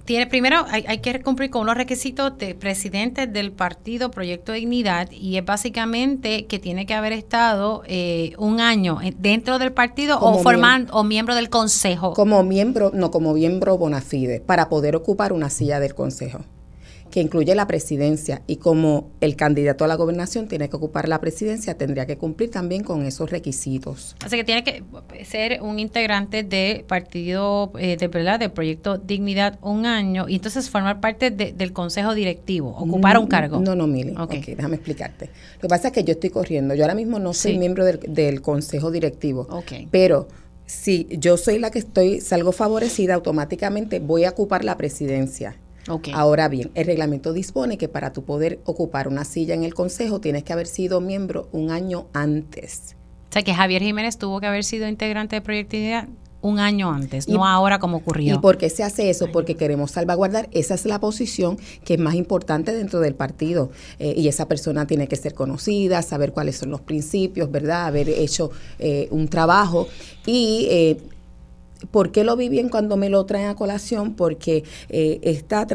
tiene primero hay, hay que cumplir con unos requisitos de presidente del partido Proyecto Dignidad y es básicamente que tiene que haber estado eh, un año eh, dentro del partido Como o formando o miembro del consejo. Como miembro, no como miembro bona fide, para poder ocupar una silla del Consejo, que incluye la presidencia. Y como el candidato a la gobernación tiene que ocupar la presidencia, tendría que cumplir también con esos requisitos. Así que tiene que ser un integrante de partido eh, de verdad del proyecto Dignidad un año y entonces formar parte de- del consejo directivo, ocupar un cargo. No, no, Mili. Ok. Ok, déjame explicarte. Lo que pasa es que yo estoy corriendo. Yo ahora mismo no soy Sí. miembro del, del consejo directivo. Pero si yo soy la que estoy, salgo favorecida, automáticamente voy a ocupar la presidencia. Ahora bien, el reglamento dispone que para tu poder ocupar una silla en el consejo tienes que haber sido miembro un año antes. O sea que Javier Jiménez tuvo que haber sido integrante de Proyecto Dignidad un año antes, Y- no ahora como ocurrió. ¿Y por qué se hace eso? Porque queremos salvaguardar, esa es la posición que es más importante dentro del partido. Eh, y esa persona tiene que ser conocida, saber cuáles son los principios, ¿verdad? Haber hecho eh, un trabajo. Y eh, ¿por qué lo vi bien cuando me lo traen a colación? Porque eh, esta,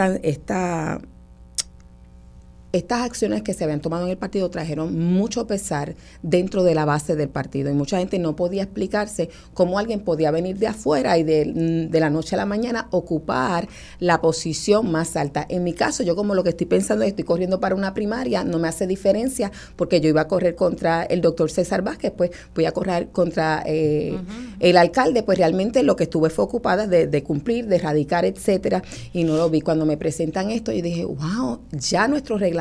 estas acciones que se habían tomado en el partido trajeron mucho pesar dentro de la base del partido y mucha gente no podía explicarse cómo alguien podía venir de afuera y de, de la noche a la mañana ocupar la posición más alta. En mi caso, yo como lo que estoy pensando es estoy corriendo para una primaria, no me hace diferencia porque yo iba a correr contra el doctor César Vázquez, pues voy a correr contra eh, el alcalde, pues realmente lo que estuve fue ocupada de, de cumplir, de erradicar, etcétera, y no lo vi. Cuando me presentan esto, yo dije, wow, ya nuestro reglamento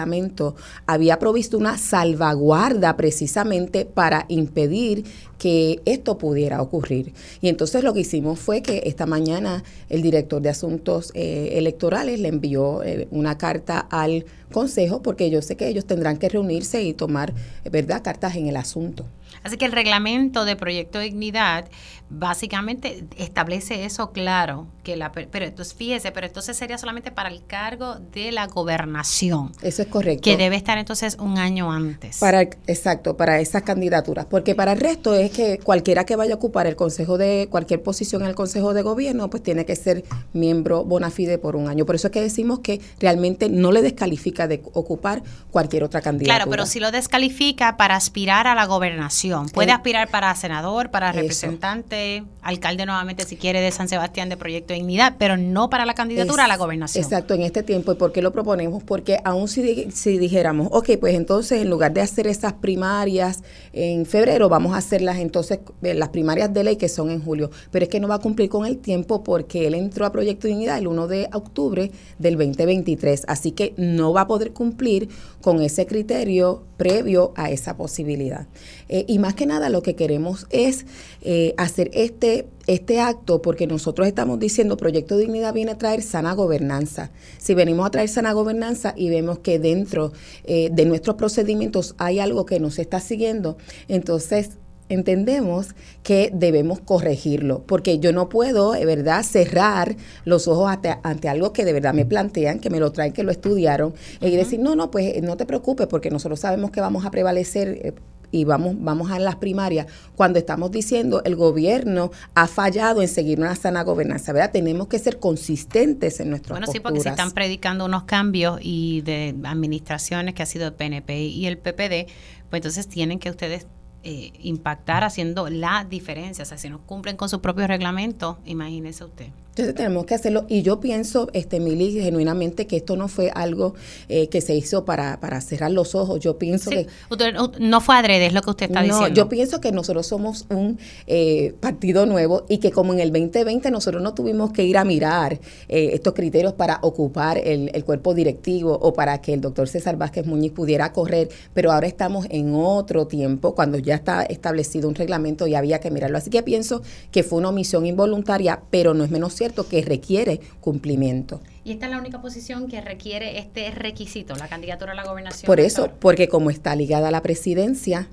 había provisto una salvaguarda precisamente para impedir que esto pudiera ocurrir. Y entonces lo que hicimos fue que esta mañana el director de asuntos eh, electorales le envió eh, una carta al consejo porque yo sé que ellos tendrán que reunirse y tomar, eh, ¿verdad?, cartas en el asunto. Así que el reglamento de Proyecto Dignidad básicamente establece eso claro, que la per- pero entonces fíjese, pero entonces sería solamente para el cargo de la gobernación, Eso es correcto. que debe estar entonces un año antes. Para, exacto, para esas candidaturas, porque para el resto es que cualquiera que vaya a ocupar el consejo de cualquier posición en el consejo de gobierno, pues tiene que ser miembro bona fide por un año. Por eso es que decimos que realmente no le descalifica de ocupar cualquier otra candidatura. Claro, pero si lo descalifica para aspirar a la gobernación. Puede Eh, aspirar para senador, para eso. representante, alcalde nuevamente si quiere de San Sebastián de Proyecto de Dignidad, pero no para la candidatura a la gobernación. Exacto, en este tiempo. ¿Y por qué lo proponemos? Porque aún si, si dijéramos, ok, pues entonces en lugar de hacer esas primarias en febrero, vamos a hacerlas entonces, eh, las primarias de ley que son en julio. Pero es que no va a cumplir con el tiempo porque él entró a Proyecto de Dignidad el 1 de octubre del 2023. Así que no va a poder cumplir con ese criterio previo a esa posibilidad. Eh, y más que nada lo que queremos es eh, hacer este, este acto porque nosotros estamos diciendo Proyecto Dignidad viene a traer sana gobernanza. Si venimos a traer sana gobernanza y vemos que dentro eh, de nuestros procedimientos hay algo que no se está siguiendo, entonces entendemos que debemos corregirlo, porque yo no puedo, de verdad, cerrar los ojos ante, ante algo que de verdad me plantean, que me lo traen, que lo estudiaron, y decir, no, no, pues no te preocupes, porque nosotros sabemos que vamos a prevalecer. Y vamos, vamos a las primarias, cuando estamos diciendo el gobierno ha fallado en seguir una sana gobernanza, ¿verdad? Tenemos que ser consistentes en nuestras Bueno, sí, porque se están predicando unos cambios y de administraciones que ha sido el PNP y el PPD, pues entonces tienen que ustedes eh, impactar haciendo la diferencia. O sea, si no cumplen con su propio reglamento, imagínese usted. Entonces tenemos que hacerlo. Y yo pienso, este Mili, genuinamente que esto no fue algo eh, que se hizo para, para cerrar los ojos. Yo pienso Sí, que usted- no fue adrede, es lo que usted está no, diciendo. yo pienso que nosotros somos un eh, partido nuevo y que como en el 2020 nosotros no tuvimos que ir a mirar eh, estos criterios para ocupar el, el cuerpo directivo o para que el doctor César Vázquez Muñiz pudiera correr, pero ahora estamos en otro tiempo cuando ya está establecido un reglamento y había que mirarlo. Así que pienso que fue una omisión involuntaria, pero no es menos cierto que requiere cumplimiento. Y esta es la única posición que requiere este requisito, la candidatura a la gobernación. Por eso, porque como está ligada a la presidencia,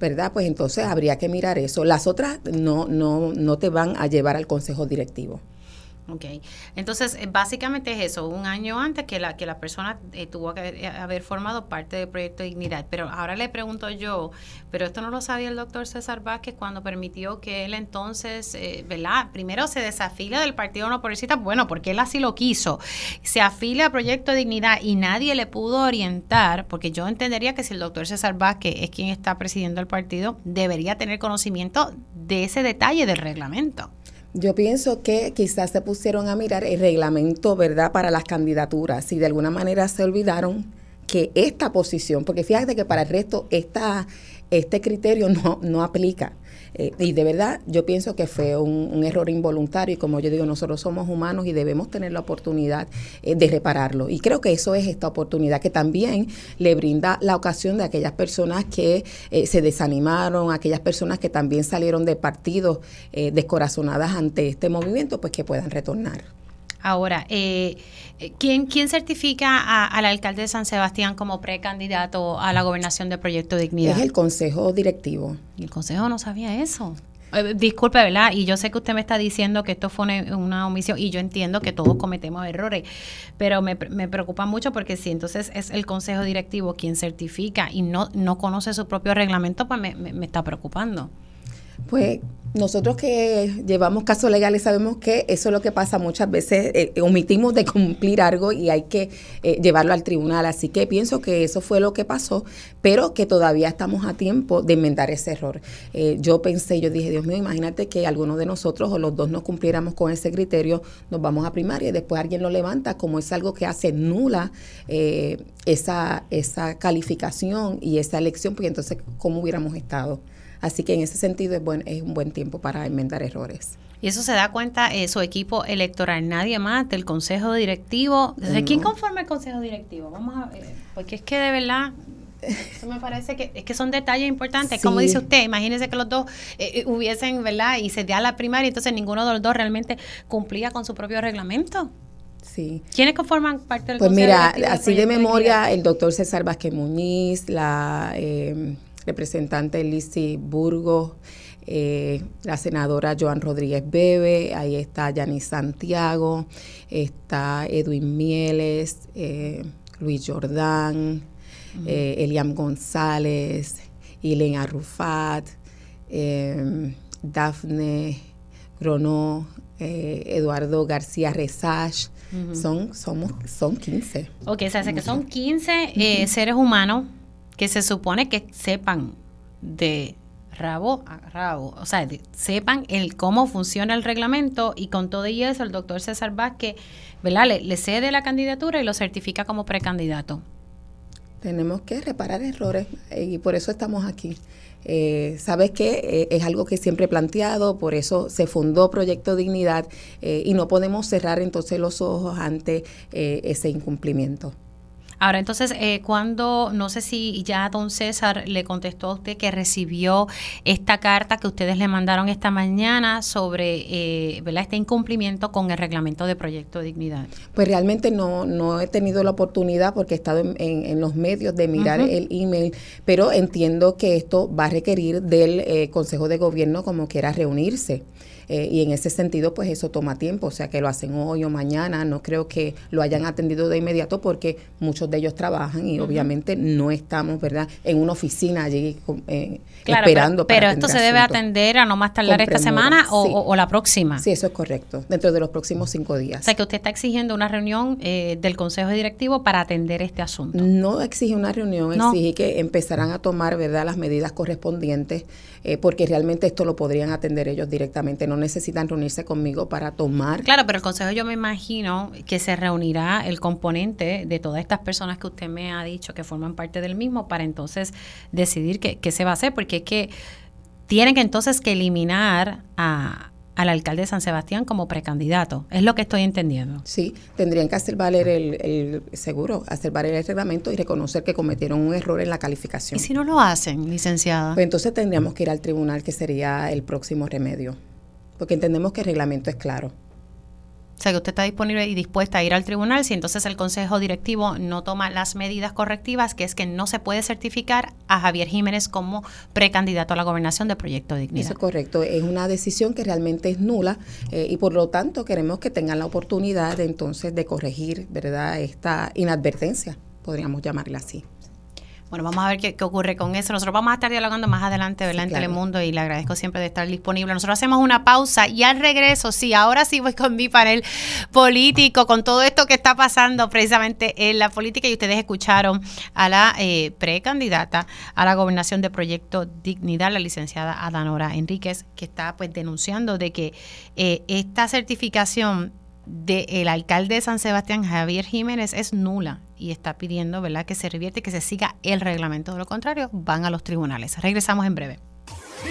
¿verdad? Pues entonces habría que mirar eso. Las otras no, no, no te van a llevar al consejo directivo. Ok, entonces eh, básicamente es eso, un año antes que la que la persona eh, tuvo que haber- haber formado parte del proyecto Dignidad. Pero ahora le pregunto yo, pero esto no lo sabía el doctor César Vázquez cuando permitió que él entonces, eh, ¿verdad? Primero se desafilia del Partido No Progresista, bueno, porque él así lo quiso. Se afilia al proyecto Dignidad y nadie le pudo orientar, porque yo entendería que si el doctor César Vázquez es quien está presidiendo el partido, debería tener conocimiento de ese detalle del reglamento. Yo pienso que quizás se pusieron a mirar el reglamento, ¿verdad?, para las candidaturas y de alguna manera se olvidaron que esta posición, porque fíjate que para el resto esta, este criterio no, no aplica. Eh, y de verdad yo pienso que fue un, error involuntario y como yo digo, nosotros somos humanos y debemos tener la oportunidad eh, de repararlo. Y creo que eso es esta oportunidad que también le brinda la ocasión de aquellas personas que eh, se desanimaron, aquellas personas que también salieron de partidos eh, descorazonadas ante este movimiento, pues que puedan retornar. Ahora, eh, ¿quién, ¿quién certifica a- al alcalde de San Sebastián como precandidato a la gobernación del Proyecto Dignidad? Es el consejo directivo. Y el Consejo no sabía eso. Eh, disculpe, ¿verdad? Y yo sé que usted me está diciendo que esto fue una, una omisión y yo entiendo que todos cometemos errores, pero me, me preocupa mucho porque si entonces es el Consejo Directivo quien certifica y no, no conoce su propio reglamento, pues me, me- me está preocupando. Pues nosotros que llevamos casos legales sabemos que eso es lo que pasa muchas veces, eh, omitimos de cumplir algo y hay que eh, llevarlo al tribunal. Así que pienso que eso fue lo que pasó, pero que todavía estamos a tiempo de enmendar ese error. Eh, yo pensé, yo dije, Dios mío, imagínate que alguno de nosotros o los dos no cumpliéramos con ese criterio, nos vamos a primaria y después alguien lo levanta como es algo que hace nula eh, esa, esa calificación y esa elección, porque entonces, ¿cómo hubiéramos estado? Así que en ese sentido es, buen, es un buen tiempo para enmendar errores. Y eso se da cuenta eh, su equipo electoral, nadie más del Consejo Directivo. ¿De quién No. conforma el Consejo Directivo? Vamos a ver, porque es que de verdad... Eso me parece que es que son detalles importantes. Como dice usted, imagínese que los dos eh, eh, hubiesen, ¿verdad? Y se da la primaria, entonces ninguno de los dos realmente cumplía con su propio reglamento. Sí. ¿Quiénes conforman parte del Pues Consejo mira, así de memoria, el doctor César Vázquez Muñiz, la eh, representante Lizzy Burgos, eh, la senadora Joan Rodríguez Bebe, ahí está Yanis Santiago, está Edwin Mieles, eh, Luis Jordán, eh, Eliam González, Ilen Arrufat, eh, Dafne Gronó, Eduardo García Resach, son, somos, son 15. Ok, o sea, que son 15 eh, seres humanos que se supone que sepan de rabo a rabo. O sea, sepan el cómo funciona el reglamento y con todo y eso el doctor César Vázquez, ¿verdad? Le, cede la candidatura y lo certifica como precandidato. Tenemos que reparar errores eh, y por eso estamos aquí. Eh, Sabes que es algo que siempre he planteado, por eso se fundó Proyecto Dignidad eh, y no podemos cerrar entonces los ojos ante eh, ese incumplimiento. Ahora, entonces, eh, cuando, no sé si ya don César le contestó a usted que recibió esta carta que ustedes le mandaron esta mañana sobre eh, ¿verdad? este incumplimiento con el reglamento de Proyecto Dignidad. Pues realmente no, no he tenido la oportunidad porque he estado en, en- en los medios de mirar el email, pero entiendo que esto va a requerir del eh, Consejo de Gobierno como quiera reunirse. Eh, y en ese sentido, pues eso toma tiempo, o sea que lo hacen hoy o mañana. No creo que lo hayan atendido de inmediato porque muchos de ellos trabajan y obviamente no estamos, ¿verdad?, en una oficina allí eh, Claro, esperando. pero, esto se debe atender a no más tardar esta semana o, sí. o- o la próxima. Sí, eso es correcto, dentro de los próximos cinco días. O sea, que usted está exigiendo una reunión eh, del Consejo Directivo para atender este asunto. No exige una reunión, No. exige que empezaran a tomar verdad las medidas correspondientes, eh, porque realmente esto lo podrían atender ellos directamente. No necesitan reunirse conmigo para tomar. Claro, pero el Consejo yo me imagino que se reunirá el componente de todas estas personas que usted me ha dicho que forman parte del mismo para entonces decidir qué, qué se va a hacer, porque es que tienen que entonces que eliminar a, al alcalde de San Sebastián como precandidato. Es lo que estoy entendiendo. Sí, tendrían que hacer valer el, el seguro, hacer valer el reglamento y reconocer que cometieron un error en la calificación. ¿Y si no lo hacen, licenciada? Pues entonces tendríamos que ir al tribunal, que sería el próximo remedio, porque entendemos que el reglamento es claro. O sea, que usted está disponible y dispuesta a ir al tribunal si entonces el Consejo Directivo no toma las medidas correctivas, que es que no se puede certificar a Javier Jiménez como precandidato a la gobernación de Proyecto Dignidad. Eso es correcto, es una decisión que realmente es nula eh, y por lo tanto queremos que tengan la oportunidad de, entonces de corregir, ¿verdad? Esta inadvertencia, podríamos llamarla así. Bueno, vamos a ver qué, qué ocurre con eso. Nosotros vamos a estar dialogando más adelante, ¿verdad? en claro. Telemundo y le agradezco siempre de estar disponible. Nosotros hacemos una pausa y al regreso, sí, ahora sí voy con mi panel político, con todo esto que está pasando precisamente en la política y ustedes escucharon a la eh, precandidata a la gobernación de Proyecto Dignidad, la licenciada Adanora Enríquez, que está pues denunciando de que eh, esta certificación del alcalde de San Sebastián, Javier Jiménez, es nula y está pidiendo ¿verdad? que se revierte, que se siga el reglamento. De lo contrario, van a los tribunales. Regresamos en breve.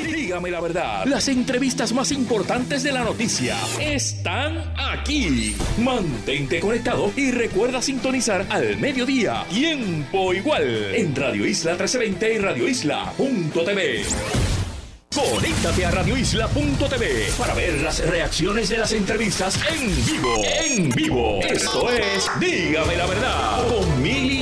Dígame la verdad, las entrevistas más importantes de la noticia están aquí. Mantente conectado y recuerda sintonizar al mediodía, tiempo igual, en Radio Isla 1320 y radioisla.tv. Conéctate a radioisla.tv para ver las reacciones de las entrevistas en vivo. En vivo. Esto es Dígame la verdad con Mili.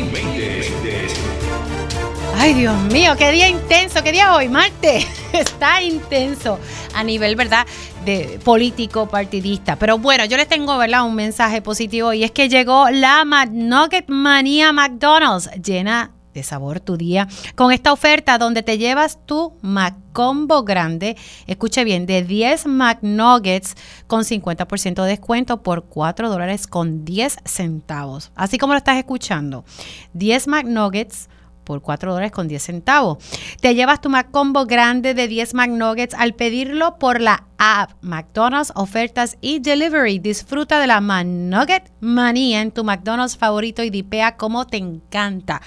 Ay, Dios mío, qué día intenso, qué día hoy, martes. [LAUGHS] Está intenso a nivel, ¿verdad? De político, partidista. Pero bueno, yo les tengo, ¿verdad? Un mensaje positivo y es que llegó la McNugget Manía McDonald's, llena de sabor tu día con esta oferta donde te llevas tu McCombo grande, escuche bien, de 10 McNuggets con 50% de descuento por 4 dólares con 10 centavos. Así como lo estás escuchando, 10 McNuggets por 4 dólares con 10 centavos. Te llevas tu McCombo grande de 10 McNuggets al pedirlo por la app McDonald's Ofertas y Delivery. Disfruta de la McNugget manía en tu McDonald's favorito y dipea como te encanta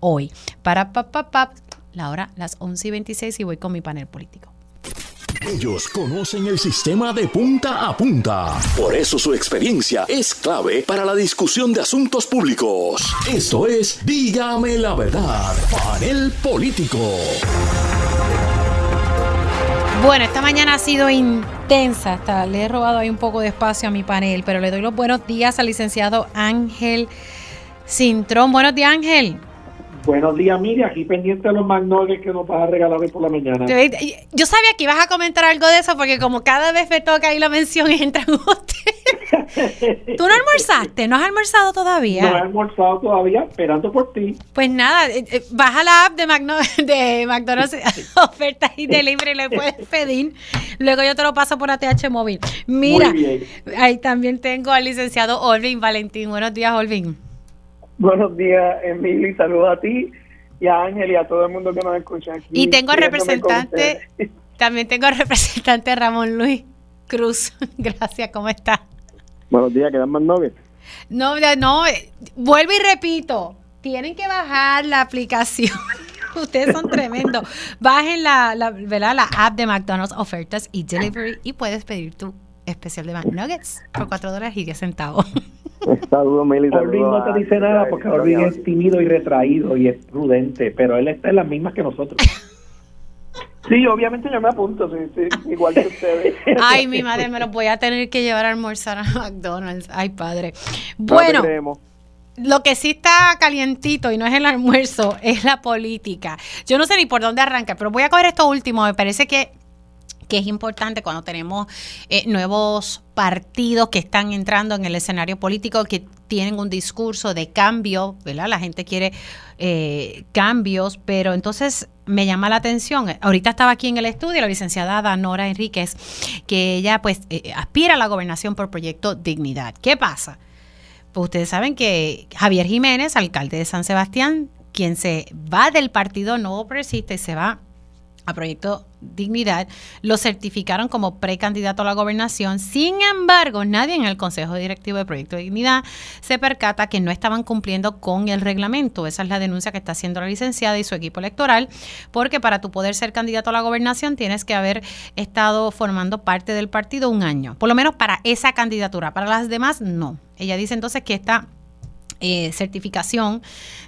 hoy. Para pap, pap, pap, la hora las 11 y 26 y voy con mi panel político. Ellos conocen el sistema de punta a punta. Por eso su experiencia es clave para la discusión de asuntos públicos. Esto es Dígame la verdad, panel político. Bueno, esta mañana ha sido intensa. Hasta le he robado ahí un poco de espacio a mi panel, pero le doy los buenos días al licenciado Ángel Cintrón. Buenos días, Ángel. Buenos días, Miriam. Aquí pendiente de los magnoles que nos vas a regalar hoy por la mañana. Yo sabía que ibas a comentar algo de eso porque como cada vez me toca ahí la mención entra [LAUGHS] usted. ¿Tú no almorzaste? ¿No has almorzado todavía? No he almorzado todavía, esperando por ti. Pues nada, eh, eh, baja la app de, Magno- [LAUGHS] de McDonald's [LAUGHS] ofertas y delivery, le puedes pedir. Luego yo te lo paso por ATH móvil. Mira, Muy bien. ahí también tengo al licenciado Olvin Valentín. Buenos días, Olvin. Buenos días, Emily. Saludos a ti y a Ángel y a todo el mundo que nos escucha aquí. Y tengo representante, [LAUGHS] también tengo representante Ramón Luis Cruz. [LAUGHS] Gracias, ¿cómo está? Buenos días, ¿quedan más nuggets? No, no, eh, vuelvo y repito, tienen que bajar la aplicación. [LAUGHS] Ustedes son tremendos. Bajen la, la, ¿verdad? la app de McDonald's Ofertas y Delivery y puedes pedir tu especial de McNuggets por 4 dólares y 10 centavos. Saludos, Meli. Orvin no te dice nada porque Orvin es tímido y retraído y es prudente, pero él está en las mismas que nosotros. [LAUGHS] Sí, obviamente yo me apunto, sí, sí, igual que ustedes. [LAUGHS] Ay, mi madre, me lo voy a tener que llevar a almorzar a McDonald's. Ay, padre. Bueno, lo que sí está calientito y no es el almuerzo, es la política. Yo no sé ni por dónde arranca, pero voy a coger esto último. Me parece que que es importante cuando tenemos eh, nuevos partidos que están entrando en el escenario político, que tienen un discurso de cambio, ¿verdad? La gente quiere eh, cambios, pero entonces me llama la atención. Ahorita estaba aquí en el estudio la licenciada Danora Enríquez, que ella pues eh, aspira a la gobernación por proyecto Dignidad. ¿Qué pasa? Pues ustedes saben que Javier Jiménez, alcalde de San Sebastián, quien se va del partido Nuevo Progresista y se va a Proyecto Dignidad, lo certificaron como precandidato a la gobernación. Sin embargo, nadie en el Consejo Directivo de Proyecto Dignidad se percata que no estaban cumpliendo con el reglamento. Esa es la denuncia que está haciendo la licenciada y su equipo electoral, porque para tu poder ser candidato a la gobernación tienes que haber estado formando parte del partido un año, por lo menos para esa candidatura. Para las demás, no. Ella dice entonces que esta eh, certificación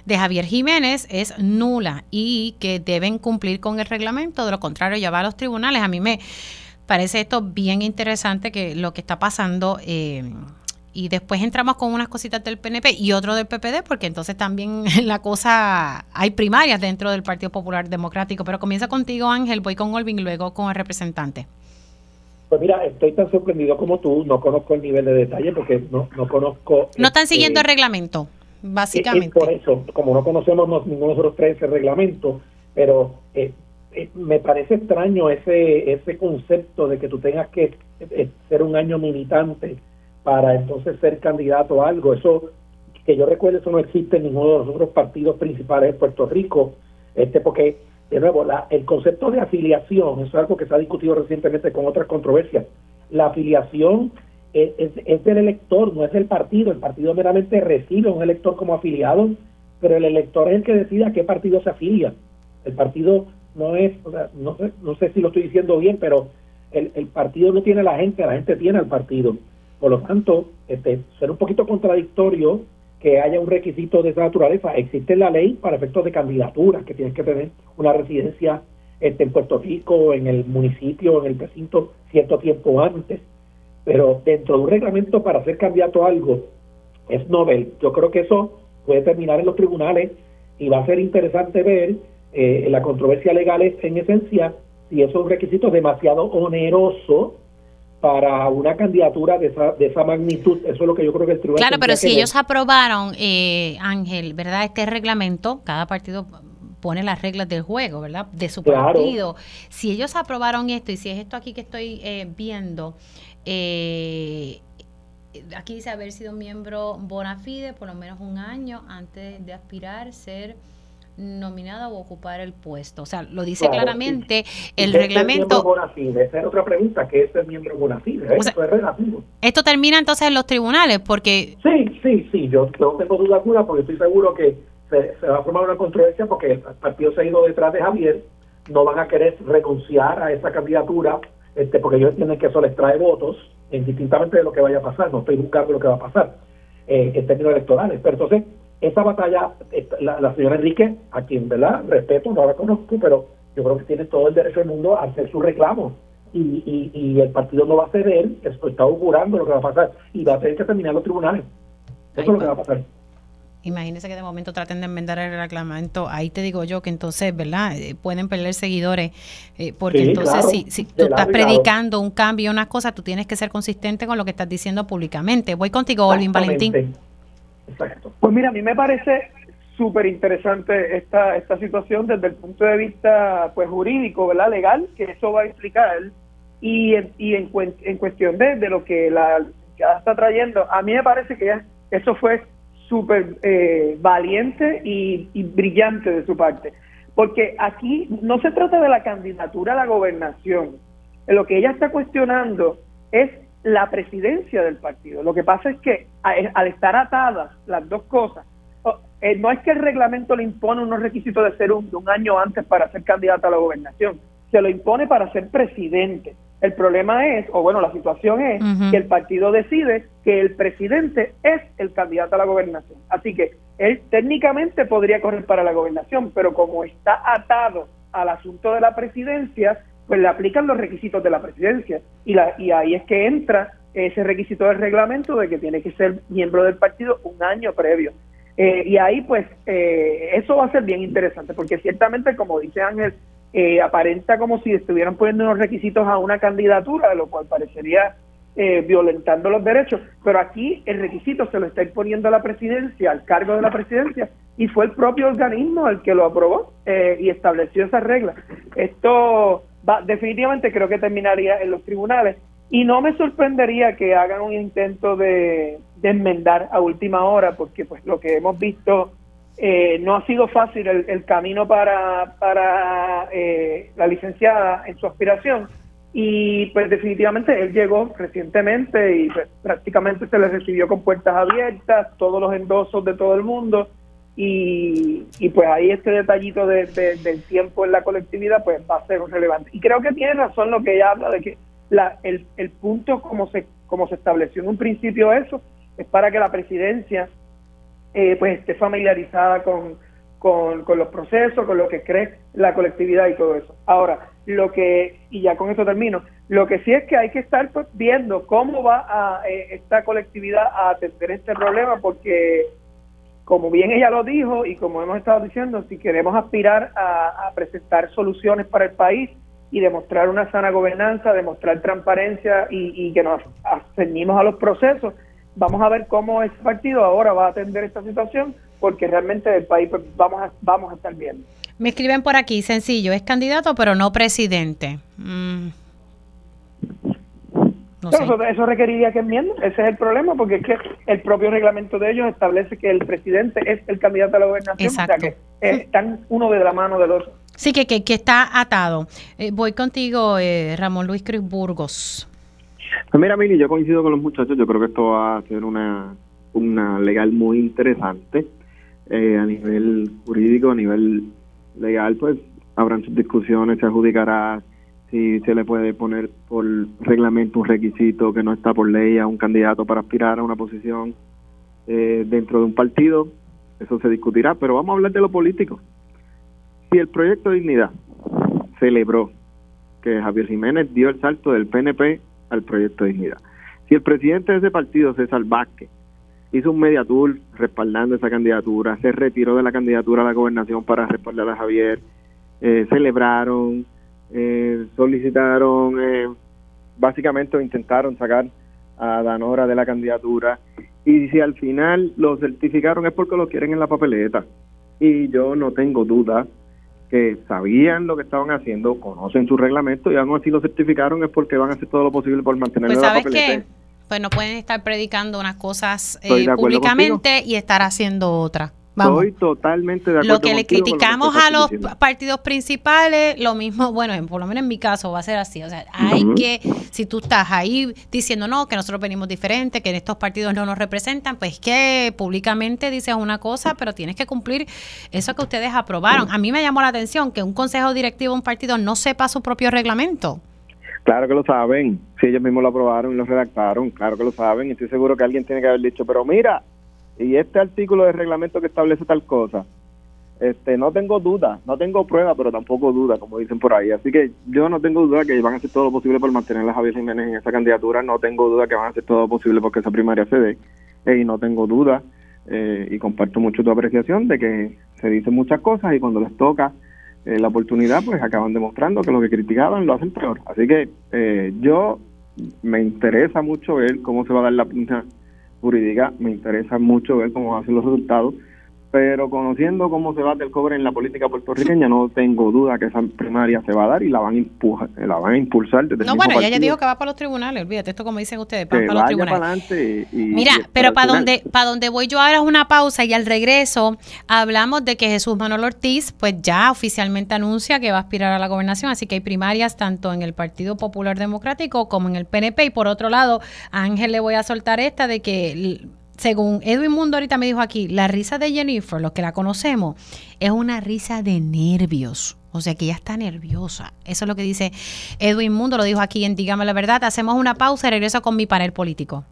de Javier Jiménez es nula y que deben cumplir con el reglamento, de lo contrario ya va a los tribunales. A mí me parece esto bien interesante que lo que está pasando eh, y después entramos con unas cositas del PNP y otro del PPD porque entonces también [LAUGHS] la cosa hay primarias dentro del Partido Popular Democrático, pero comienza contigo Ángel, voy con Olvin luego con el representante. Pues mira, estoy tan sorprendido como tú, no conozco el nivel de detalle porque no, no conozco... No están siguiendo eh, el reglamento, es básicamente. por eso, como no conocemos ninguno de nosotros tres ese reglamento, pero eh, eh, me parece extraño ese ese concepto de que tú tengas que eh, ser un año militante para entonces ser candidato a algo. Eso, que yo recuerde, eso no existe en ninguno de los otros partidos principales de Puerto Rico, este porque, de nuevo, la, el concepto de afiliación, es algo que se ha discutido recientemente con otras controversias. La afiliación es, es, es del elector, no es del partido. El partido meramente recibe a un elector como afiliado, pero el elector es el que decide a qué partido se afilia. El partido no es, o sea, no no sé si lo estoy diciendo bien, pero el, el partido no tiene a la gente, la gente tiene al partido. Por lo tanto, este, ser un poquito contradictorio que haya un requisito de esa naturaleza. Existe la ley para efectos de candidatura, que tienes que tener una residencia este, en Puerto Rico, en el municipio, en el precinto, cierto tiempo antes. Pero dentro de un reglamento para ser candidato algo, es novel. Yo creo que eso puede terminar en los tribunales y va a ser interesante ver eh, la controversia legal es en esencia si eso es un requisito demasiado oneroso para una candidatura de esa, de esa magnitud. Eso es lo que yo creo que el tribunal Claro, pero si que ver. ellos aprobaron, eh, Ángel, ¿verdad? Este reglamento, cada partido pone las reglas del juego, ¿verdad? De su Claro. partido. Si ellos aprobaron esto, y si es esto aquí que estoy eh, viendo, eh, aquí dice haber sido miembro bona fide por lo menos un año antes de aspirar ser nominada o ocupar el puesto. O sea, lo dice Claro, claramente sí. el ¿Y qué es ser reglamento. Esa es otra pregunta, ¿qué es ser miembro bona fide? O sea- Eso es relativo. Esto termina entonces en los tribunales porque Sí, sí, sí, yo no tengo duda alguna porque estoy seguro que se, se va a formar una controversia porque el partido se ha ido detrás de Javier, no van a querer renunciar a esa candidatura este porque ellos entienden que eso les trae votos, indistintamente de lo que vaya a pasar, no estoy buscando lo que va a pasar eh, en términos electorales. Pero entonces, esa batalla, la, la señora Enrique, a quien, ¿verdad? Respeto, no la conozco, pero yo creo que tiene todo el derecho del mundo a hacer su reclamo. Y, y, y el partido no va a ceder, esto está augurando lo que va a pasar, y va a tener que terminar los tribunales. Eso es lo que va a pasar. Imagínense que de momento traten de enmendar el reglamento. Ahí te digo yo que entonces, ¿verdad? Eh, pueden perder seguidores. eh, porque Sí, entonces, claro. si, si tú estás lado. predicando un cambio, una cosa, tú tienes que ser consistente con lo que estás diciendo públicamente. Voy contigo, Olvin Valentín. Exacto. Pues mira, a mí me parece súper interesante esta, esta situación desde el punto de vista pues jurídico, ¿verdad? Legal, que eso va a implicar. Y, y en, en cuestión de, de lo que la está trayendo, a mí me parece que ya- eso fue súper eh, valiente y brillante de su parte. Porque aquí no se trata de la candidatura a la gobernación. Lo que ella está cuestionando es la presidencia del partido. Lo que pasa es que a- al estar atadas las dos cosas, eh, no es que el reglamento le impone unos requisitos de ser un, de un año antes para ser candidato a la gobernación, se lo impone para ser presidente. El problema es, o bueno, la situación es que el partido decide que el presidente es el candidato a la gobernación. Así que él técnicamente podría correr para la gobernación, pero como está atado al asunto de la presidencia, pues le aplican los requisitos de la presidencia. Y, la, y ahí es que entra ese requisito del reglamento de que tiene que ser miembro del partido un año previo. Eh, y ahí pues eh, eso va a ser bien interesante, porque ciertamente, como dice Ángel, eh, aparenta como si estuvieran poniendo unos requisitos a una candidatura, lo cual parecería eh, violentando los derechos, pero aquí el requisito se lo está imponiendo a la presidencia, al cargo de la presidencia, y fue el propio organismo el que lo aprobó eh, y estableció esas reglas. Esto va, definitivamente creo que terminaría en los tribunales y no me sorprendería que hagan un intento de, enmendar a última hora, porque pues lo que hemos visto eh, no ha sido fácil el, el camino para, para eh, la licenciada en su aspiración y pues definitivamente él llegó recientemente y pues, prácticamente se le recibió con puertas abiertas, todos los endosos de todo el mundo y, y pues ahí este detallito de- de- del tiempo en la colectividad pues va a ser relevante. Y creo que tiene razón lo que ella habla de que la, el, el punto como se, como se estableció en un principio eso es para que la presidencia eh, pues esté familiarizada con, con, con los procesos, con lo que cree la colectividad y todo eso. Ahora, lo que, y ya con esto termino, lo que sí es que hay que estar pues, viendo cómo va a, eh, esta colectividad a atender este problema, porque como bien ella lo dijo y como hemos estado diciendo, si queremos aspirar a, a presentar soluciones para el país y demostrar una sana gobernanza, demostrar transparencia y, y que nos ceñimos a los procesos, vamos a ver cómo ese partido ahora va a atender esta situación, porque realmente el país pues, vamos a, vamos a estar viendo. Me escriben por aquí, sencillo, es candidato pero no presidente. Mm. No Pero sé. eso, eso requeriría que enmienden, ese es el problema, porque es que el propio reglamento de ellos establece que el presidente es el candidato a la gobernación, Exacto. o sea que eh, están uno de la mano del otro. Sí, que, que, que está atado. Eh, voy contigo, eh, Ramón Luis Cruz Burgos. Pues mira, Mili, yo coincido con los muchachos. Yo creo que esto va a ser una, una legal muy interesante. Eh, a nivel jurídico, a nivel legal, pues habrán sus discusiones, se adjudicará si se le puede poner por reglamento un requisito que no está por ley a un candidato para aspirar a una posición eh, dentro de un partido. Eso se discutirá, pero vamos a hablar de lo político. Si el proyecto de dignidad celebró que Javier Jiménez dio el salto del PNP al proyecto de dignidad. Si el presidente de ese partido, César Vázquez, hizo un media tour respaldando esa candidatura, se retiró de la candidatura a la gobernación para respaldar a Javier, eh, celebraron, eh, solicitaron, eh, básicamente intentaron sacar a Danora de la candidatura. Y si al final lo certificaron es porque lo quieren en la papeleta. Y yo no tengo duda que sabían lo que estaban haciendo, conocen su reglamento y aún así lo certificaron es porque van a hacer todo lo posible por mantenerlo Pues en la sabes papeleta. que pues no pueden estar predicando unas cosas eh, públicamente y estar haciendo otras. Vamos. Estoy totalmente de acuerdo Lo que le lo que criticamos a los diciendo. partidos principales, lo mismo, bueno, en- por lo menos en mi caso va a ser así. O sea, hay que, si tú estás ahí diciendo no, que nosotros venimos diferente, que estos partidos no nos representan, pues que públicamente dices una cosa, pero tienes que cumplir eso que ustedes aprobaron. A mí me llamó la atención que un consejo directivo de un partido no sepa su propio reglamento. Claro que lo saben, si ellos mismos lo aprobaron y lo redactaron, claro que lo saben, y estoy seguro que alguien tiene que haber dicho, pero mira, y este artículo de reglamento que establece tal cosa, este no tengo duda, no tengo prueba, pero tampoco duda, como dicen por ahí, así que yo no tengo duda que van a hacer todo lo posible por mantener a Javier Jiménez en esa candidatura, no tengo duda que van a hacer todo lo posible porque esa primaria se dé, y no tengo duda, eh, y comparto mucho tu apreciación de que se dicen muchas cosas y cuando les toca eh, la oportunidad, pues acaban demostrando que lo que criticaban lo hacen peor. Así que eh, yo me interesa mucho ver cómo se va a dar la punta jurídica, me interesa mucho ver cómo ser los resultados, pero conociendo cómo se bate el cobre en la política puertorriqueña, no tengo duda que esa primaria se va a dar y la van a impulsar, la van a impulsar desde No, bueno, ella ya dijo que va para los tribunales, olvídate esto como dicen ustedes, van para los tribunales. para adelante y, Mira, y pero para donde, para donde voy yo ahora es una pausa y al regreso hablamos de que Jesús Manuel Ortiz pues ya oficialmente anuncia que va a aspirar a la gobernación, así que hay primarias tanto en el Partido Popular Democrático como en el PNP y por otro lado a Ángel le voy a soltar esta de que según Edwin Mundo ahorita me dijo aquí, la risa de Jennifer, los que la conocemos, es una risa de nervios. O sea que ella está nerviosa. Eso es lo que dice Edwin Mundo, lo dijo aquí en Dígame la Verdad. Hacemos una pausa y regreso con mi panel político.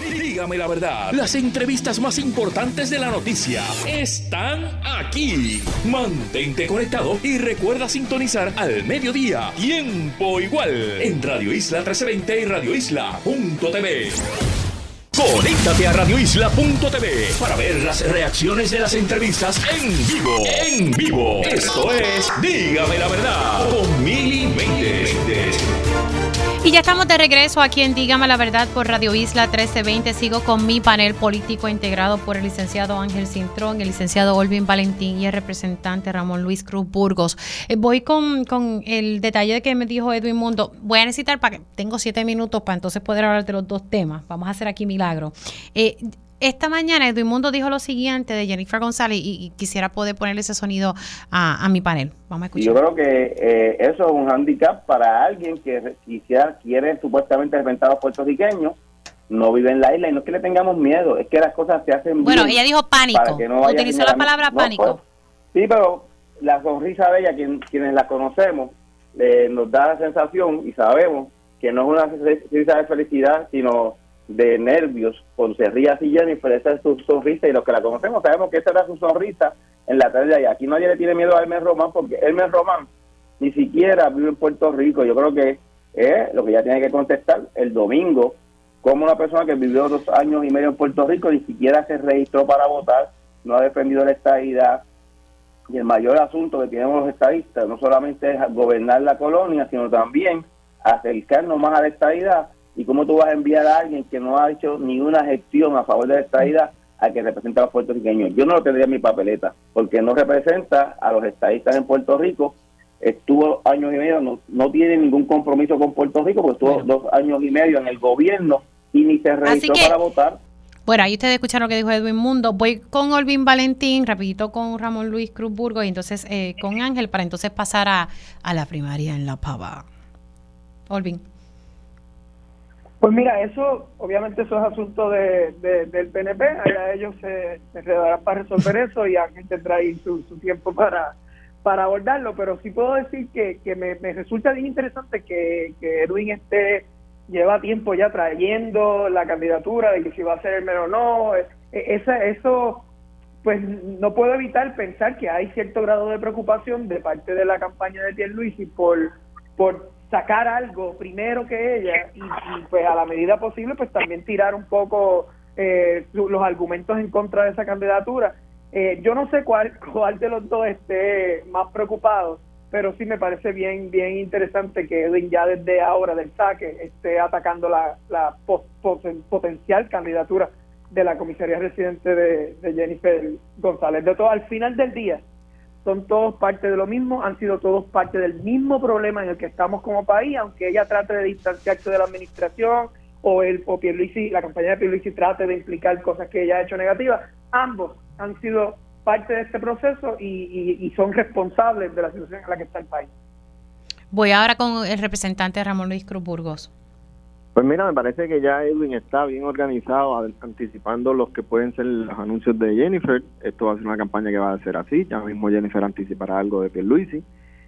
Dígame la verdad, las entrevistas más importantes de la noticia están aquí. Mantente conectado y recuerda sintonizar al mediodía, tiempo igual, en Radio Isla 1320 y Radio Isla.tv. Conéctate a radioisla.tv para ver las reacciones de las entrevistas en vivo. En vivo. Esto es Dígame la verdad con Mili Méndez. Y ya estamos de regreso aquí en Dígame la Verdad por Radio Isla 1320. Sigo con mi panel político integrado por el licenciado Ángel Cintrón, el licenciado Olvin Valentín y el representante Ramón Luis Cruz Burgos. Eh, voy con, con el detalle de que me dijo Edwin Mundo. Voy a necesitar, para que tengo siete minutos para entonces poder hablar de los dos temas. Vamos a hacer aquí milagro. Eh, esta mañana Edwin Mundo dijo lo siguiente de Jennifer González y, y quisiera poder ponerle ese sonido a, a mi panel. Vamos a escuchar. yo creo que eh, eso es un handicap para alguien que quisiera, quiere supuestamente los puertorriqueños, no vive en la isla y no es que le tengamos miedo, es que las cosas se hacen Bueno, bien ella dijo pánico. para que no haya Utilizó la palabra No, pánico. pues, sí, pero la sonrisa de ella, quien- quienes la conocemos, eh, nos da la sensación y sabemos que no es una sonrisa de felicidad, sino de nervios. Se ríe así Jennifer, esa es su sonrisa y los que la conocemos sabemos que esa era su sonrisa en la tarde de allá. Aquí nadie le tiene miedo a Hermes Román porque Hermes Román ni siquiera vive en Puerto Rico. Yo creo que es lo que ella tiene que contestar el domingo, como una persona que vivió dos años y medio en Puerto Rico ni siquiera se registró para votar, no ha defendido la estadidad. Y el mayor asunto que tenemos los estadistas no solamente es gobernar la colonia, sino también acercarnos más a la estadidad. ¿Y cómo tú vas a enviar a alguien que no ha hecho ni una gestión a favor de la estadidad a que represente a los puertorriqueños? Yo no lo tendría en mi papeleta, porque no representa a los estadistas en Puerto Rico. Estuvo años y medio, no, no tiene ningún compromiso con Puerto Rico, porque estuvo dos años y medio en el gobierno y ni se registró que- para votar. Bueno, ahí ustedes escucharon lo que dijo Edwin Mundo. Voy con Olvin Valentín, rapidito con Ramón Luis Cruz Burgos y entonces eh, con Ángel para entonces pasar a, a la primaria en La Pava. Olvin. Pues mira, eso, obviamente eso es asunto de, de- del PNP, allá ellos se, enredarán para resolver [LAUGHS] eso y Ángel tendrá ahí su, su tiempo para, para abordarlo, pero sí puedo decir que, que me, me resulta bien interesante que, que Edwin esté, lleva tiempo ya trayendo la candidatura de que si va a ser el menos o no, eh, esa, eso pues no puedo evitar pensar que hay cierto grado de preocupación de parte de la campaña de Pierluisi por por sacar algo primero que ella y, pues a la medida posible pues también tirar un poco eh, los argumentos en contra de esa candidatura. Eh, yo no sé cuál [LAUGHS] cuál de los dos esté más preocupado, pero sí me parece bien bien interesante que Edwin ya desde ahora del saque esté atacando la, la potencial candidatura de la comisaría residente de, de Jennifer González. De todo, al final del día, son todos parte de lo mismo, han sido todos parte del mismo problema en el que estamos como país, aunque ella trate de distanciarse de la administración o el o Pierluisi, la campaña de Pierluisi trate de implicar cosas que ella ha hecho negativas, ambos han sido parte de este proceso y, y- y son responsables de la situación en la que está el país. Voy ahora con el representante Ramón Luis Cruz Burgos. Pues mira, me parece que ya Edwin está bien organizado, anticipando los que pueden ser los anuncios de Jennifer. Esto va a ser una campaña que va a ser así. Ya mismo Jennifer anticipará algo de Pierluisi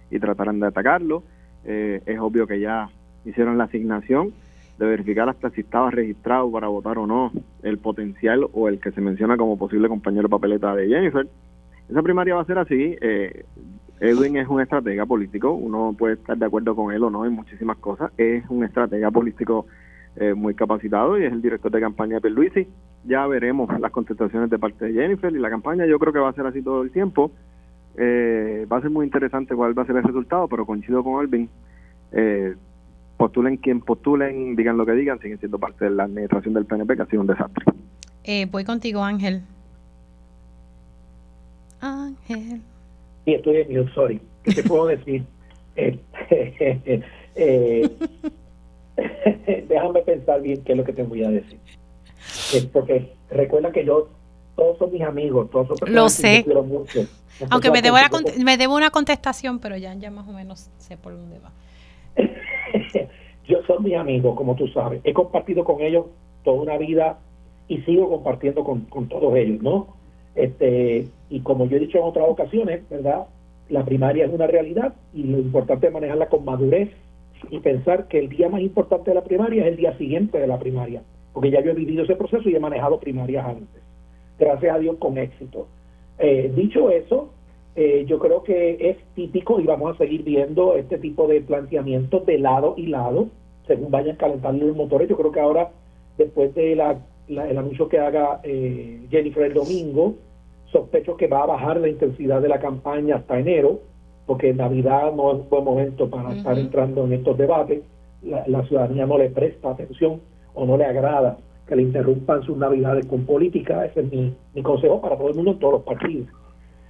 y tratarán de atacarlo. Eh, es obvio que ya hicieron la asignación de verificar hasta si estaba registrado para votar o no el potencial o el que se menciona como posible compañero papeleta de Jennifer. Esa primaria va a ser así. Eh, Edwin es un estratega político, uno puede estar de acuerdo con él o no en muchísimas cosas. Es un estratega político eh, muy capacitado y es el director de campaña de Pierluisi. Ya veremos las contestaciones de parte de Jennifer y la campaña yo creo que va a ser así todo el tiempo. Eh, va a ser muy interesante cuál va a ser el resultado, pero coincido con Alvin. Eh, postulen quien postulen, digan lo que digan, siguen siendo parte de la administración del PNP, que ha sido un desastre. Eh, voy contigo, Ángel. Ángel. Sí, estoy en mute, sorry. ¿Qué te puedo decir? [LAUGHS] Eh, [LAUGHS] eh, [LAUGHS] déjame pensar bien qué es lo que te voy a decir. Eh, porque recuerda que yo, todos son mis amigos, todos son Lo personas que sé. quiero mucho. Entonces, Aunque me debo, cont- me debo una contestación, pero ya, ya más o menos sé por dónde va. yo son mis amigos, como tú sabes. He compartido con ellos toda una vida y sigo compartiendo con, con todos ellos, ¿no? Este, y como yo he dicho en otras ocasiones, ¿verdad? La primaria es una realidad y lo importante es manejarla con madurez y pensar que el día más importante de la primaria es el día siguiente de la primaria, porque ya yo he vivido ese proceso y he manejado primarias antes. Gracias a Dios con éxito. Eh, dicho eso, eh, yo creo que es típico y vamos a seguir viendo este tipo de planteamientos de lado y lado, según vayan calentando los motores. Yo creo que ahora, después de la, la- el anuncio que haga eh, Jennifer el domingo, sospecho que va a bajar la intensidad de la campaña hasta enero, porque en Navidad no es un buen momento para estar entrando en estos debates. La, la ciudadanía no le presta atención o no le agrada que le interrumpan sus Navidades con política. Ese es mi, mi consejo para todo el mundo en todos los partidos.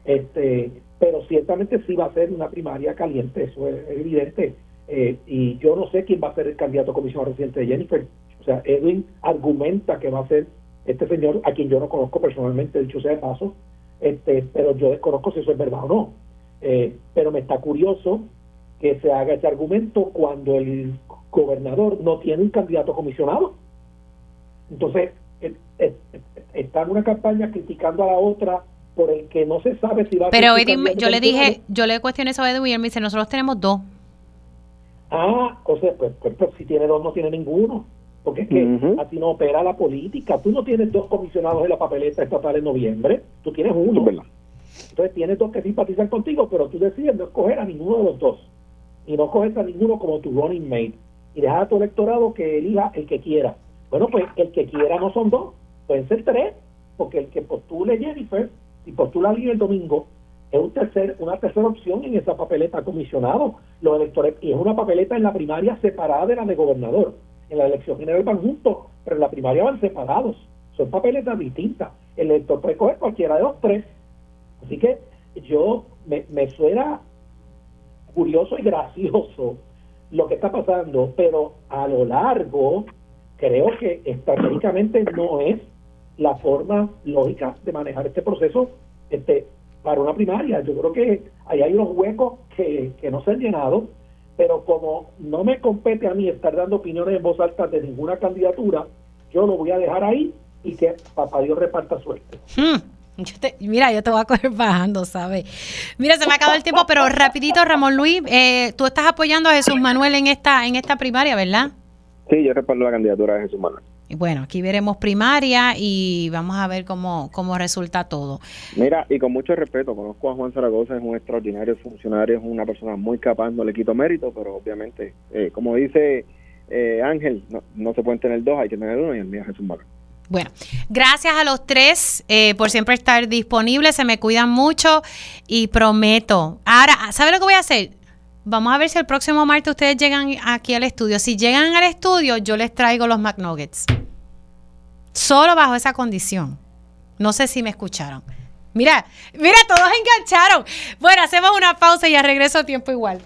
Este, pero ciertamente sí va a ser una primaria caliente, eso es evidente. Eh, y yo no sé quién va a ser el candidato a comisionado residente de Jennifer. O sea, Edwin argumenta que va a ser este señor, a quien yo no conozco personalmente, dicho sea de paso, este, pero yo desconozco si eso es verdad o no. Eh, pero me está curioso que se haga ese argumento cuando el gobernador no tiene un candidato a comisionado. Entonces, está en una campaña criticando a la otra por el que no se sabe si va a ser Pero Edwin, candidato yo le dije, yo le cuestioné eso a Edwin y él me dice, nosotros tenemos dos. Ah, o sea, pues, pues, pues, si tiene dos no tiene ninguno. Porque es que así no opera la política. Tú no tienes dos comisionados en la papeleta estatal en noviembre, tú tienes uno. Entonces tienes dos que simpatizan contigo, pero tú decides no escoger a ninguno de los dos. Y no coges a ninguno como tu running mate. Y dejar a tu electorado que elija el que quiera. Bueno, pues el que quiera no son dos, pueden ser tres. Porque el que postule Jennifer, si postula alguien el domingo, es un tercer, una tercera opción en esa papeleta comisionado. Los electores, y es una papeleta en la primaria separada de la de gobernador. En la elección general van juntos, pero en la primaria van separados. Son papeletas distintas. El elector puede coger cualquiera de los tres. Así que yo me, me suena curioso y gracioso lo que está pasando, pero a lo largo creo que estratégicamente no es la forma lógica de manejar este proceso este para una primaria. Yo creo que ahí hay unos huecos que no se han llenado, pero como no me compete a mí estar dando opiniones en voz alta de ninguna candidatura, yo lo voy a dejar ahí y que papá Dios reparta suerte. Hmm, yo te- mira, yo te voy a coger bajando, ¿sabes? Mira, se me ha acabado el tiempo, pero rapidito, Ramón Luis, eh, tú estás apoyando a Jesús Manuel en esta, en esta primaria, ¿verdad? Sí, yo respaldo la candidatura de Jesús Manuel. Bueno, aquí veremos primaria y vamos a ver cómo, cómo resulta todo. Mira, y con mucho respeto, conozco a Juan Zaragoza, es un extraordinario funcionario, es una persona muy capaz, no le quito mérito, pero obviamente, eh, como dice eh, Ángel, no, no se pueden tener dos, hay que tener uno y el mío es Jesús Manuel. Bueno, gracias a los tres eh, por siempre estar disponibles, se me cuidan mucho y prometo. Ahora, ¿sabe lo que voy a hacer? Vamos a ver si el próximo martes ustedes llegan aquí al estudio. Si llegan al estudio, yo les traigo los McNuggets. Solo bajo esa condición. No sé si me escucharon. Mira, mira, todos engancharon. Bueno, hacemos una pausa y ya regreso a tiempo igual.